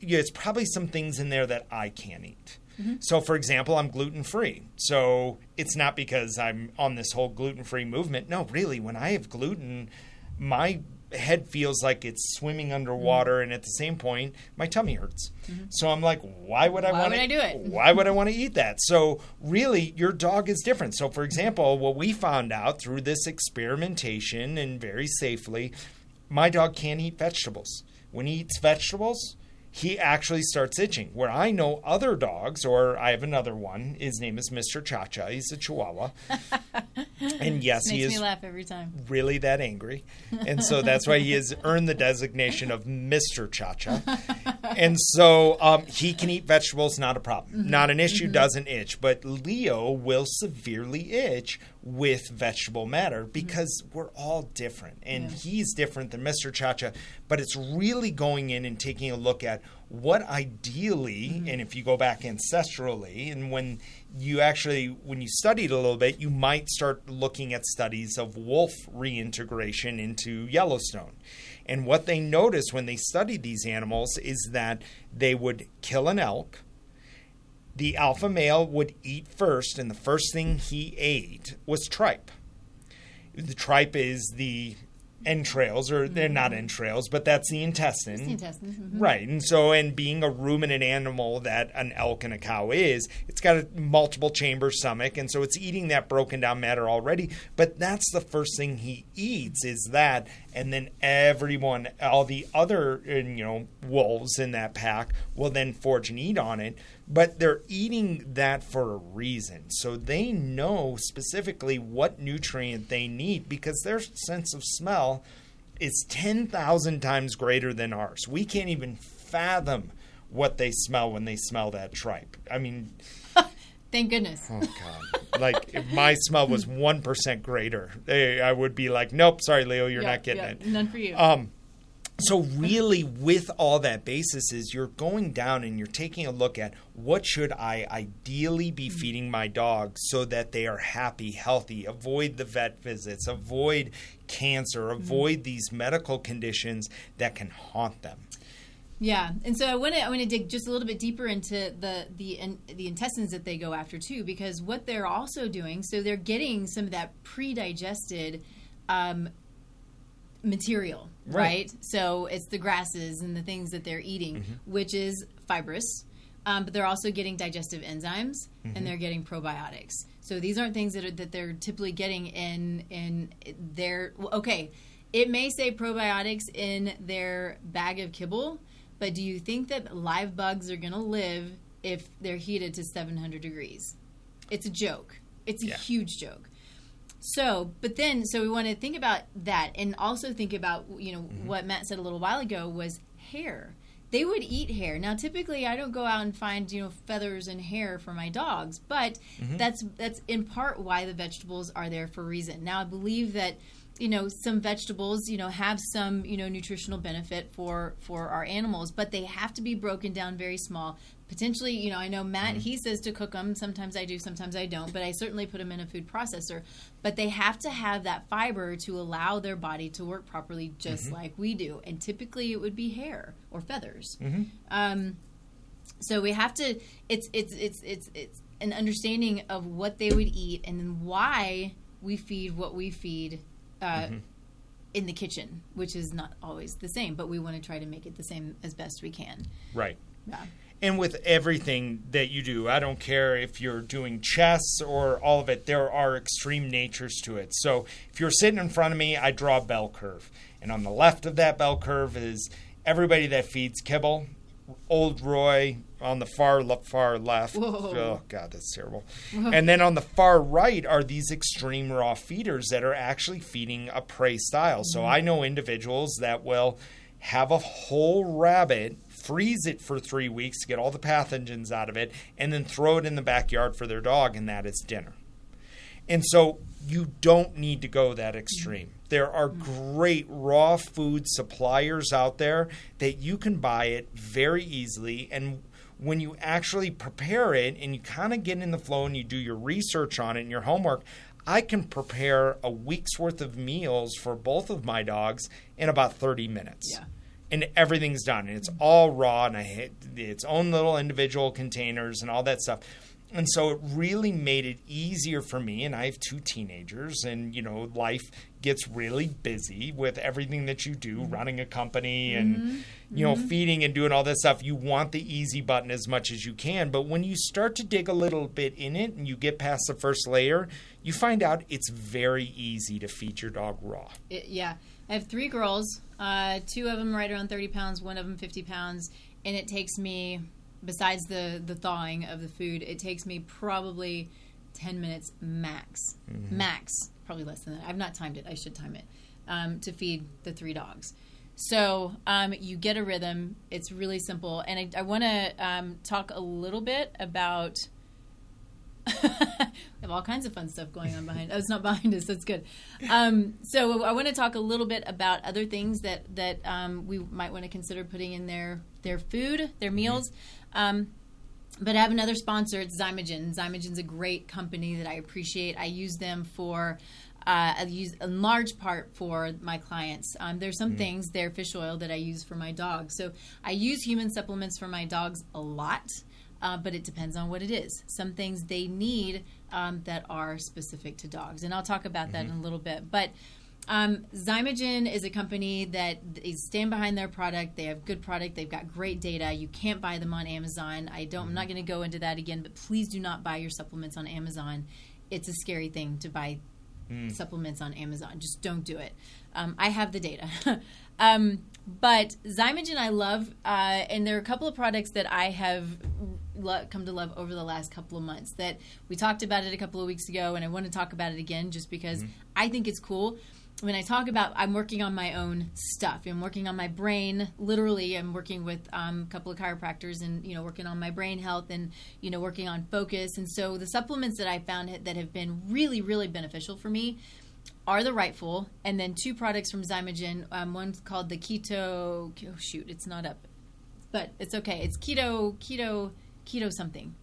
yeah, it's probably some things in there that I can't eat. Mm-hmm. So, for example, I'm gluten free. So it's not because I'm on this whole gluten free movement. No, really, when I have gluten, my head feels like it's swimming underwater, mm-hmm. and at the same point, my tummy hurts. Mm-hmm. So I'm like, why would I want to do it? Why would I want to eat that? So really, your dog is different. So, for example, what we found out through this experimentation and very safely my dog can't eat vegetables. When he eats vegetables, he actually starts itching. Where I know other dogs, or I have another one. His name is Mr. Cha Cha. He's a Chihuahua, and yes, he is me laugh every time. Really that angry, and so that's why he has earned the designation of Mr. Cha Cha. and so um, he can eat vegetables, not a problem, mm-hmm. not an issue. Mm-hmm. Doesn't itch, but Leo will severely itch with vegetable matter mm-hmm. because mm-hmm. we're all different, and yeah. he's different than Mr. Cha Cha. But it's really going in and taking a look at what ideally, and if you go back ancestrally, and when you actually, when you studied a little bit, you might start looking at studies of wolf reintegration into Yellowstone. And what they noticed when they studied these animals is that they would kill an elk. The alpha male would eat first, and the first thing he ate was tripe. The tripe is the entrails, or they're not entrails, but that's the intestine. The intestines. mhm. Right. And so, and being a ruminant animal that an elk and a cow is, it's got a multiple chamber stomach. And so it's eating that broken down matter already. But that's the first thing he eats is that. And then everyone, all the other, you know, wolves in that pack will then forage and eat on it. But they're eating that for a reason. So they know specifically what nutrient they need because their sense of smell is 10,000 times greater than ours. We can't even fathom what they smell when they smell that tripe. I mean, Thank goodness. oh God. like if my smell was 1% greater, eh, I would be like, nope, sorry, Leo, you're Yeah, not getting yeah, it. None for you. Um, so really, with all that basis, is you're going down and you're taking a look at what should I ideally be feeding my dog so that they are happy, healthy, avoid the vet visits, avoid cancer, avoid these medical conditions that can haunt them. Yeah, and so I want to I want to dig just a little bit deeper into the the in, the intestines that they go after too, because what they're also doing, so they're getting some of that pre-digested um, material, Right. right. So it's the grasses and the things that they're eating, which is fibrous, um, but they're also getting digestive enzymes and they're getting probiotics. So these aren't things that are, that they're typically getting in in their okay. It may say probiotics in their bag of kibble, but do you think that live bugs are going to live if they're heated to 700 degrees? It's a joke. It's a Yeah. huge joke. So, but then, so we want to think about that and also think about, you know, mm-hmm. what Matt said a little while ago was hair. They would eat hair. Now, typically, I don't go out and find, you know, feathers and hair for my dogs, but mm-hmm. that's that's in part why the vegetables are there for a reason. Now, I believe that, you know, some vegetables, you know, have some, you know, nutritional benefit for for our animals, but they have to be broken down very small. Potentially, you know, I know Matt, he says to cook them. Sometimes I do, sometimes I don't, but I certainly put them in a food processor. But they have to have that fiber to allow their body to work properly, just like we do. And typically, it would be hair or feathers. Um, so we have to. It's it's it's it's it's an understanding of what they would eat and then why we feed what we feed. Uh, In the kitchen, which is not always the same, but we want to try to make it the same as best we can. Right. Yeah. And with everything that you do, I don't care if you're doing chess or all of it, there are extreme natures to it. So if you're sitting in front of me, I draw a bell curve. And on the left of that bell curve is everybody that feeds kibble. Old Roy on the far le- far left. Whoa. Oh God, that's terrible. and then on the far right are these extreme raw feeders that are actually feeding a prey style. So mm-hmm. I know individuals that will have a whole rabbit, freeze it for three weeks to get all the pathogens out of it, and then throw it in the backyard for their dog, and that is dinner. And so you don't need to go that extreme. There are mm. great raw food suppliers out there that you can buy it very easily. And when you actually prepare it and you kind of get in the flow and you do your research on it and your homework, I can prepare a week's worth of meals for both of my dogs in about 30 minutes Yeah. And everything's done. And it's all raw and I hit its own little individual containers and all that stuff. And so it really made it easier for me and I have two teenagers and you know life gets really busy with everything that you do mm-hmm. running a company and mm-hmm. you know mm-hmm. feeding and doing all that stuff. You want the easy button as much as you can but when you start to dig a little bit in it and you get past the first layer you find out it's very easy to feed your dog raw. It, yeah, I have three girls. Uh, two of them right around thirty pounds, one of them fifty pounds, and it takes me, besides the the thawing of the food, it takes me probably ten minutes max, max, probably less than that. I've not timed it. I should time it um, to feed the three dogs. So um, you get a rhythm. It's really simple, and I, I want to um, talk a little bit about we have all kinds of fun stuff going on behind. Oh, it's not behind us. That's good. Um, so I want to talk a little bit about other things that that um, we might want to consider putting in their their food, their meals. Um, but I have another sponsor. It's Xymogen. Xymogen's a great company that I appreciate. I use them for. Uh, I use in large part for my clients. Um, there's some things, their fish oil that I use for my dogs. So I use human supplements for my dogs a lot, uh, but it depends on what it is. Some things they need um, that are specific to dogs, and I'll talk about that in a little bit. But um, Xymogen is a company that they stand behind their product. They have good product. They've got great data. You can't buy them on Amazon. I don't. I'm not going to go into that again. But please do not buy your supplements on Amazon. It's a scary thing to buy supplements on Amazon. Just don't do it. Um, I have the data. um, but Xymogen I love, uh, and there are a couple of products that I have lo- come to love over the last couple of months. That we talked about it a couple of weeks ago, and I want to talk about it again just because I think it's cool. When I talk about, I'm working on my own stuff. I'm working on my brain. Literally, I'm working with um, a couple of chiropractors, and you know, working on my brain health, and you know, working on focus. And so, the supplements that I found that have been really, really beneficial for me are the Rightful, and then two products from Xymogen. Um, one's called the Keto. Oh shoot, it's not up, but it's okay. It's Keto, Keto, Keto something.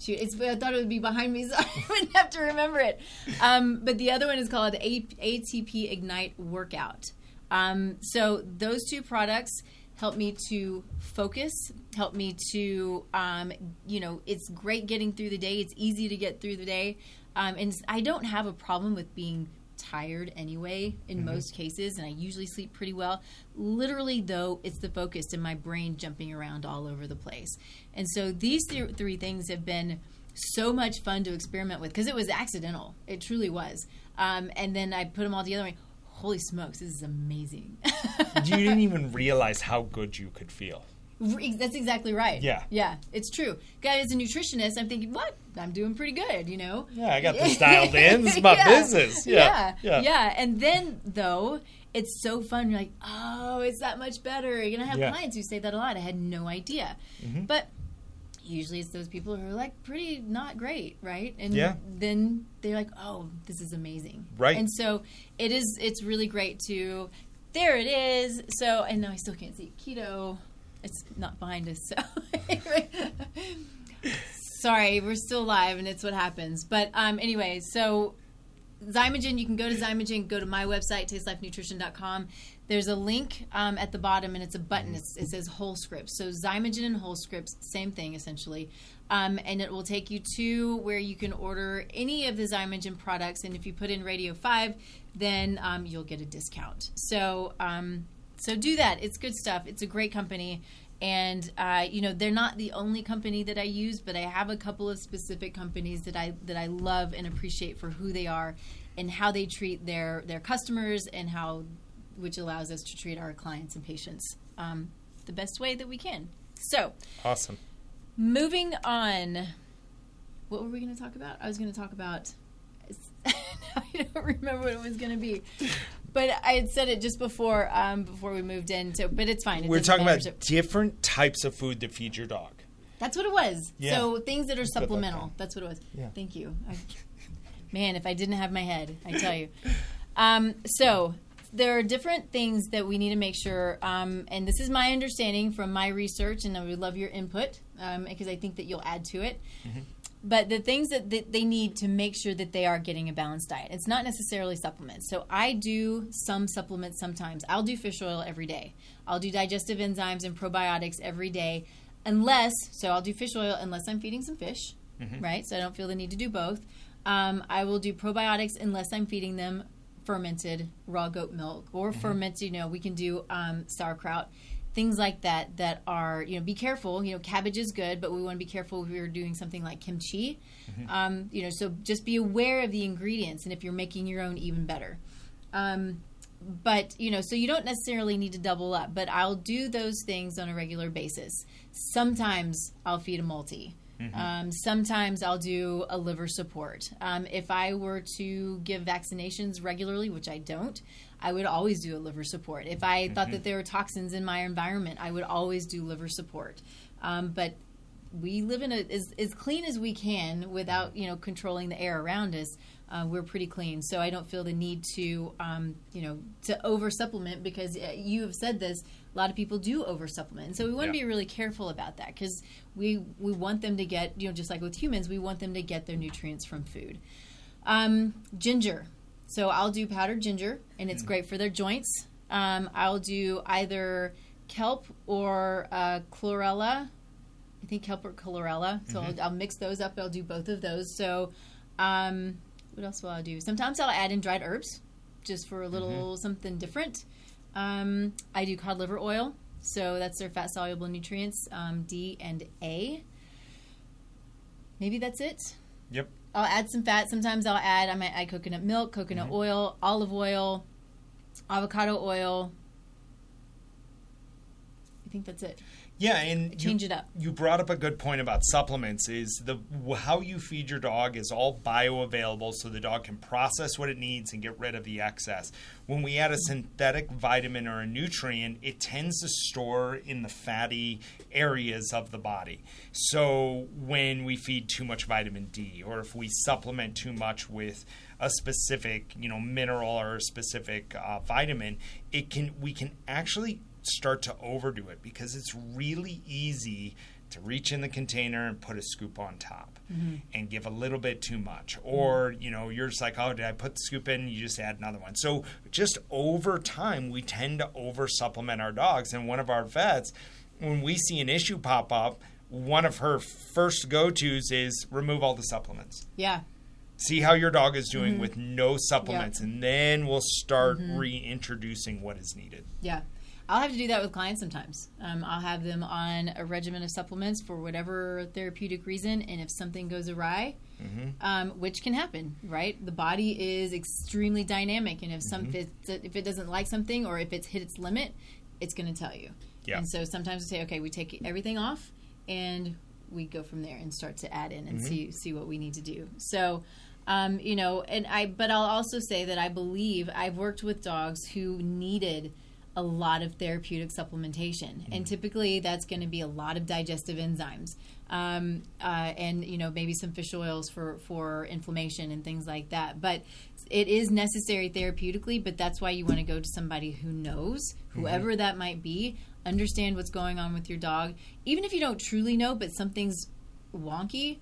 Shoot, it's, I thought it would be behind me, so I wouldn't have to remember it. Um, but the other one is called ATP Ignite Workout. Um, so those two products help me to focus, help me to, um, you know, it's great getting through the day. It's easy to get through the day. Um, and I don't have a problem with being tired anyway in most cases and I usually sleep pretty well. Literally though, it's the focus and my brain jumping around all over the place. And so these th- three things have been so much fun to experiment with because it was accidental. It truly was. Um, and then I put them all together and holy smokes, this is amazing. you didn't even realize how good you could feel. That's exactly right. Yeah. Yeah, it's true. Guy, as a nutritionist, I'm thinking, what? I'm doing pretty good, you know? Yeah, I got this dialed in. This is my Yeah. business. Yeah. yeah. Yeah. And then, though, it's so fun. You're like, oh, it's that much better. You're going to have Yeah. Mm-hmm. clients who say that a lot. I had no idea. But usually it's those people who are like pretty not great, right? And Yeah. then they're like, oh, this is amazing. Right. And so it is, it's really great to, there it is. So, and now I still can't see keto. It's not behind us. So, sorry, we're still live and it's what happens. But um, anyway, so Xymogen, you can go to Xymogen, go to my website, tastelifenutrition.com. There's a link um, at the bottom and it's a button. It's, it says Wholescripts. So Xymogen and Wholescripts, same thing essentially. Um, and it will take you to where you can order any of the Xymogen products. And if you put in Radio 5, then um, you'll get a discount. So, um, so do that. It's good stuff. It's a great company. And uh, you know they're not the only company that I use, but I have a couple of specific companies that I that I love and appreciate for who they are and how they treat their their customers and how which allows us to treat our clients and patients um, the best way that we can. So Awesome. moving on, what were we going to talk about? I was going to talk about. I don't remember what it was going to be, but I had said it just before um, before we moved in. So, but it's fine. It We're talking matter. about different types of food to feed your dog. That's what it was. Yeah. So things that are like supplemental. that. That's what it was. Yeah. Thank you. I, man, if I didn't have my head, I tell you. Um, so there are different things that we need to make sure, um, and this is my understanding from my research, and I would love your input um, because I think that you'll add to it. But the things that, that they need to make sure that they are getting a balanced diet. It's not necessarily supplements. So I do some supplements sometimes. I'll do fish oil every day. I'll do digestive enzymes and probiotics every day, unless so I'll do fish oil unless I'm feeding some fish, right? So I don't feel the need to do both. Um, I will do probiotics unless I'm feeding them fermented raw goat milk or fermented. You know, we can do um, sauerkraut, things like that. That are you know, be careful. You know, cabbage is good, but we want to be careful if we're doing something like kimchi. Um, you know, so just be aware of the ingredients, and if you're making your own, even better. Um, but you know, so you don't necessarily need to double up. But I'll do those things on a regular basis. Sometimes I'll feed a multi. Um, sometimes I'll do a liver support. Um, if I were to give vaccinations regularly, which I don't, I would always do a liver support. If I thought that there were toxins in my environment, I would always do liver support. Um, but we live in a as, as clean as we can without you know controlling the air around us. Uh, we're pretty clean, so I don't feel the need to um, you know to over supplement because uh, you have said this. A lot of people do over supplement, and so we want to Yeah. be really careful about that because we we want them to get you know just like with humans, we want them to get their nutrients from food. Um, ginger. So I'll do powdered ginger, and it's great for their joints. Um, I'll do either kelp or uh, chlorella. I think kelp or chlorella. So I'll, I'll mix those up. I'll do both of those. So, um, what else will I do? Sometimes I'll add in dried herbs, just for a little something different. Um, I do cod liver oil. So that's their fat soluble nutrients, um, D and A. Maybe that's it. Yep. I'll add some fat. Sometimes I'll add I might add coconut milk, coconut oil, olive oil, avocado oil. I think that's it. Yeah, and Change you, it up. You brought up a good point about supplements. Is the how you feed your dog is all bioavailable, so the dog can process what it needs and get rid of the excess. When we add a synthetic vitamin or a nutrient, it tends to store in the fatty areas of the body. So when we feed too much vitamin D, or if we supplement too much with a specific, you know, mineral or a specific uh, vitamin, it can we can actually start to overdo it because it's really easy to reach in the container and put a scoop on top mm-hmm. and give a little bit too much. Or mm-hmm. you know you're just like oh did i put the scoop in? You just add another one. So just over time we tend to over supplement our dogs. And one of our vets when we see an issue pop up one of her first go-to's is remove all the supplements. Yeah. see how your dog is doing mm-hmm. with no supplements. And then we'll start reintroducing what is needed. Yeah. I'll have to do that with clients sometimes. Um, I'll have them on a regimen of supplements for whatever therapeutic reason, and if something goes awry, um, which can happen, right? The body is extremely dynamic, and if some if, it, if it doesn't like something or if it's hit its limit, it's going to tell you. Yeah. And so sometimes we say, okay, we take everything off, and we go from there and start to add in and see see what we need to do. So. Um, you know, and I, but I'll also say that I believe I've worked with dogs who needed a lot of therapeutic supplementation, and typically that's going to be a lot of digestive enzymes, um, uh, and you know maybe some fish oils for for inflammation and things like that. But it is necessary therapeutically. But that's why you want to go to somebody who knows, whoever that might be, understand what's going on with your dog, even if you don't truly know, but something's wonky.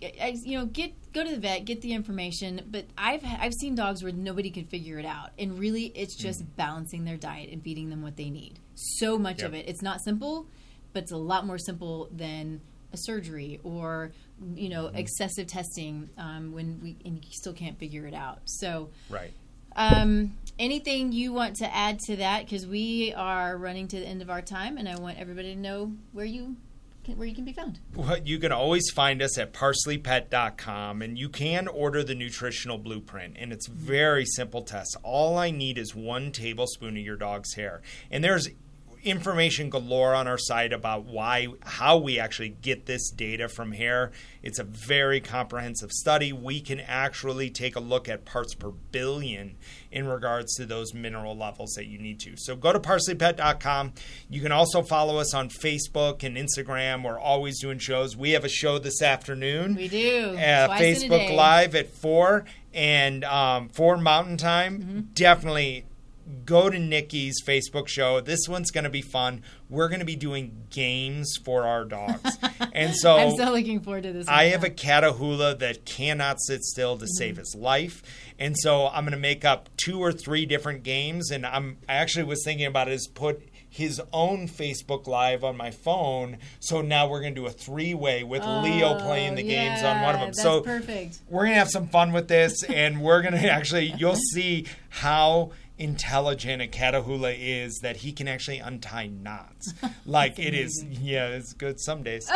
You know, get go to the vet, get the information. But I've I've seen dogs where nobody can figure it out, and really, it's just balancing their diet and feeding them what they need. So much of it, it's not simple, but it's a lot more simple than a surgery or you know excessive testing um, when we and you still can't figure it out. So. right Um, anything you want to add to that? Because we are running to the end of our time, and I want everybody to know where you where you can be found. Well, you can always find us at parsleypet.com and you can order the nutritional blueprint and it's very simple test. All I need is one tablespoon of your dog's hair. And there's information galore on our site about why how we actually get this data from hair. It's a very comprehensive study. We can actually take a look at parts per billion in regards to those mineral levels that you need to. So go to parsleypet.com. You can also follow us on Facebook and Instagram. We're always doing shows. We have a show this afternoon. We do. Uh, Twice in a Facebook. Live at 4 and um, 4 Mountain Time. Mm-hmm. Definitely go to Nikki's Facebook show. This one's going to be fun. We're going to be doing games for our dogs. and so, I'm so looking forward to this. I one. have a Catahoula that cannot sit still to Mm-hmm. save his life. And so I'm going to make up two or three different games. And I'm I actually was thinking about it is put his own Facebook Live on my phone. So now we're going to do a three way with Leo playing the games on one of Oh, them. That's so perfect. we're gonna have some fun with this, and we're gonna actually you'll see how intelligent a Catahoula is that he can actually untie knots. Like it is, yeah, it's good some days.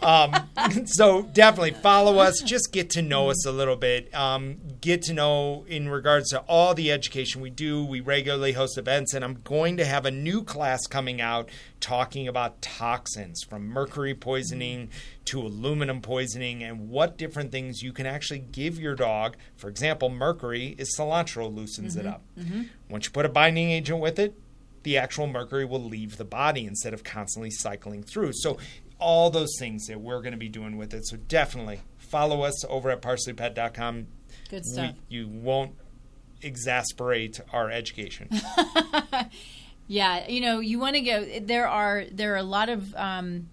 Um, so definitely follow us. Just get to know us a little bit. Um, get to know in regards to all the education we do. We regularly host events, and I'm going to have a new class coming out talking about toxins from mercury poisoning to aluminum poisoning and what different things you can actually give your dog. For example, mercury is cilantro loosens it up. Once you put a binding agent with it, the actual mercury will leave the body instead of constantly cycling through. So all those things that we're going to be doing with it. So definitely follow us over at parsleypet.com. Good stuff. We, you won't exasperate our education. yeah, you know, you want to go. There are there are a lot of. Um,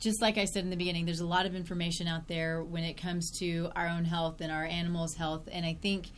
just like I said in the beginning, there's a lot of information out there when it comes to our own health and our animals' health. And I think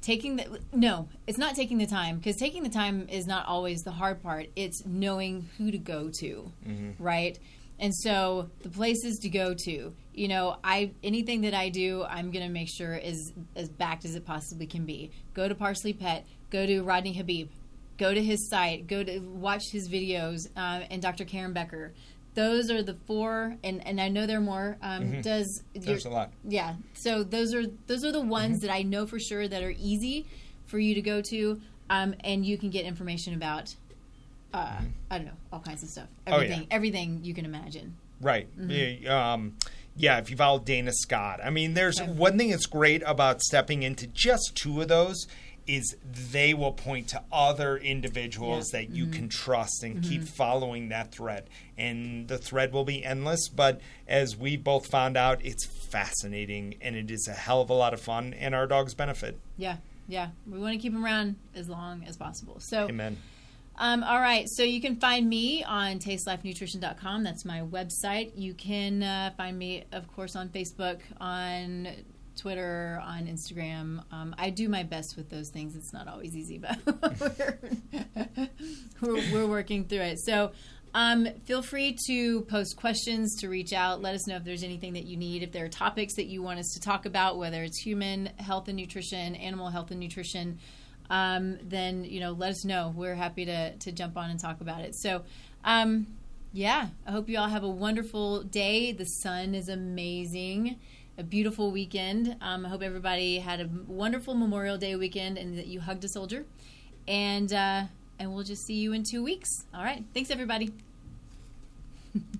taking the no, it's not taking the time because taking the time is not always the hard part. It's knowing who to go to, mm-hmm. right? And so the places to go to, you know, I anything that I do, I'm going to make sure is as backed as it possibly can be. Go to Parsley Pet, go to Rodney Habib, go to his site, go to watch his videos, uh, and Dr. Karen Becker those are the four and and i know there are more um, mm-hmm. does there's a lot yeah so those are those are the ones mm-hmm. that i know for sure that are easy for you to go to um, and you can get information about uh, mm-hmm. i don't know all kinds of stuff everything oh, yeah. everything you can imagine right mm-hmm. yeah, um, yeah if you follow dana scott i mean there's okay. one thing that's great about stepping into just two of those is they will point to other individuals yeah. that you mm-hmm. can trust and mm-hmm. keep following that thread. And the thread will be endless, but as we both found out, it's fascinating and it is a hell of a lot of fun, and our dogs benefit. Yeah, yeah. We want to keep them around as long as possible. So, amen. Um, all right, so you can find me on tastelifenutrition.com. That's my website. You can uh, find me, of course, on Facebook, on Twitter, on Instagram. Um, I do my best with those things. It's not always easy, but we're, we're, we're, working through it. So um, feel free to post questions, to reach out. Let us know if there's anything that you need. If there are topics that you want us to talk about, whether it's human health and nutrition, animal health and nutrition, um, then you know let us know. We're happy to to jump on and talk about it. So. Um, yeah, I hope you all have a wonderful day. The sun is amazing a beautiful weekend. Um, I hope everybody had a wonderful Memorial Day weekend and that you hugged a soldier. And uh, and we'll just see you in two weeks. All right. Thanks, everybody.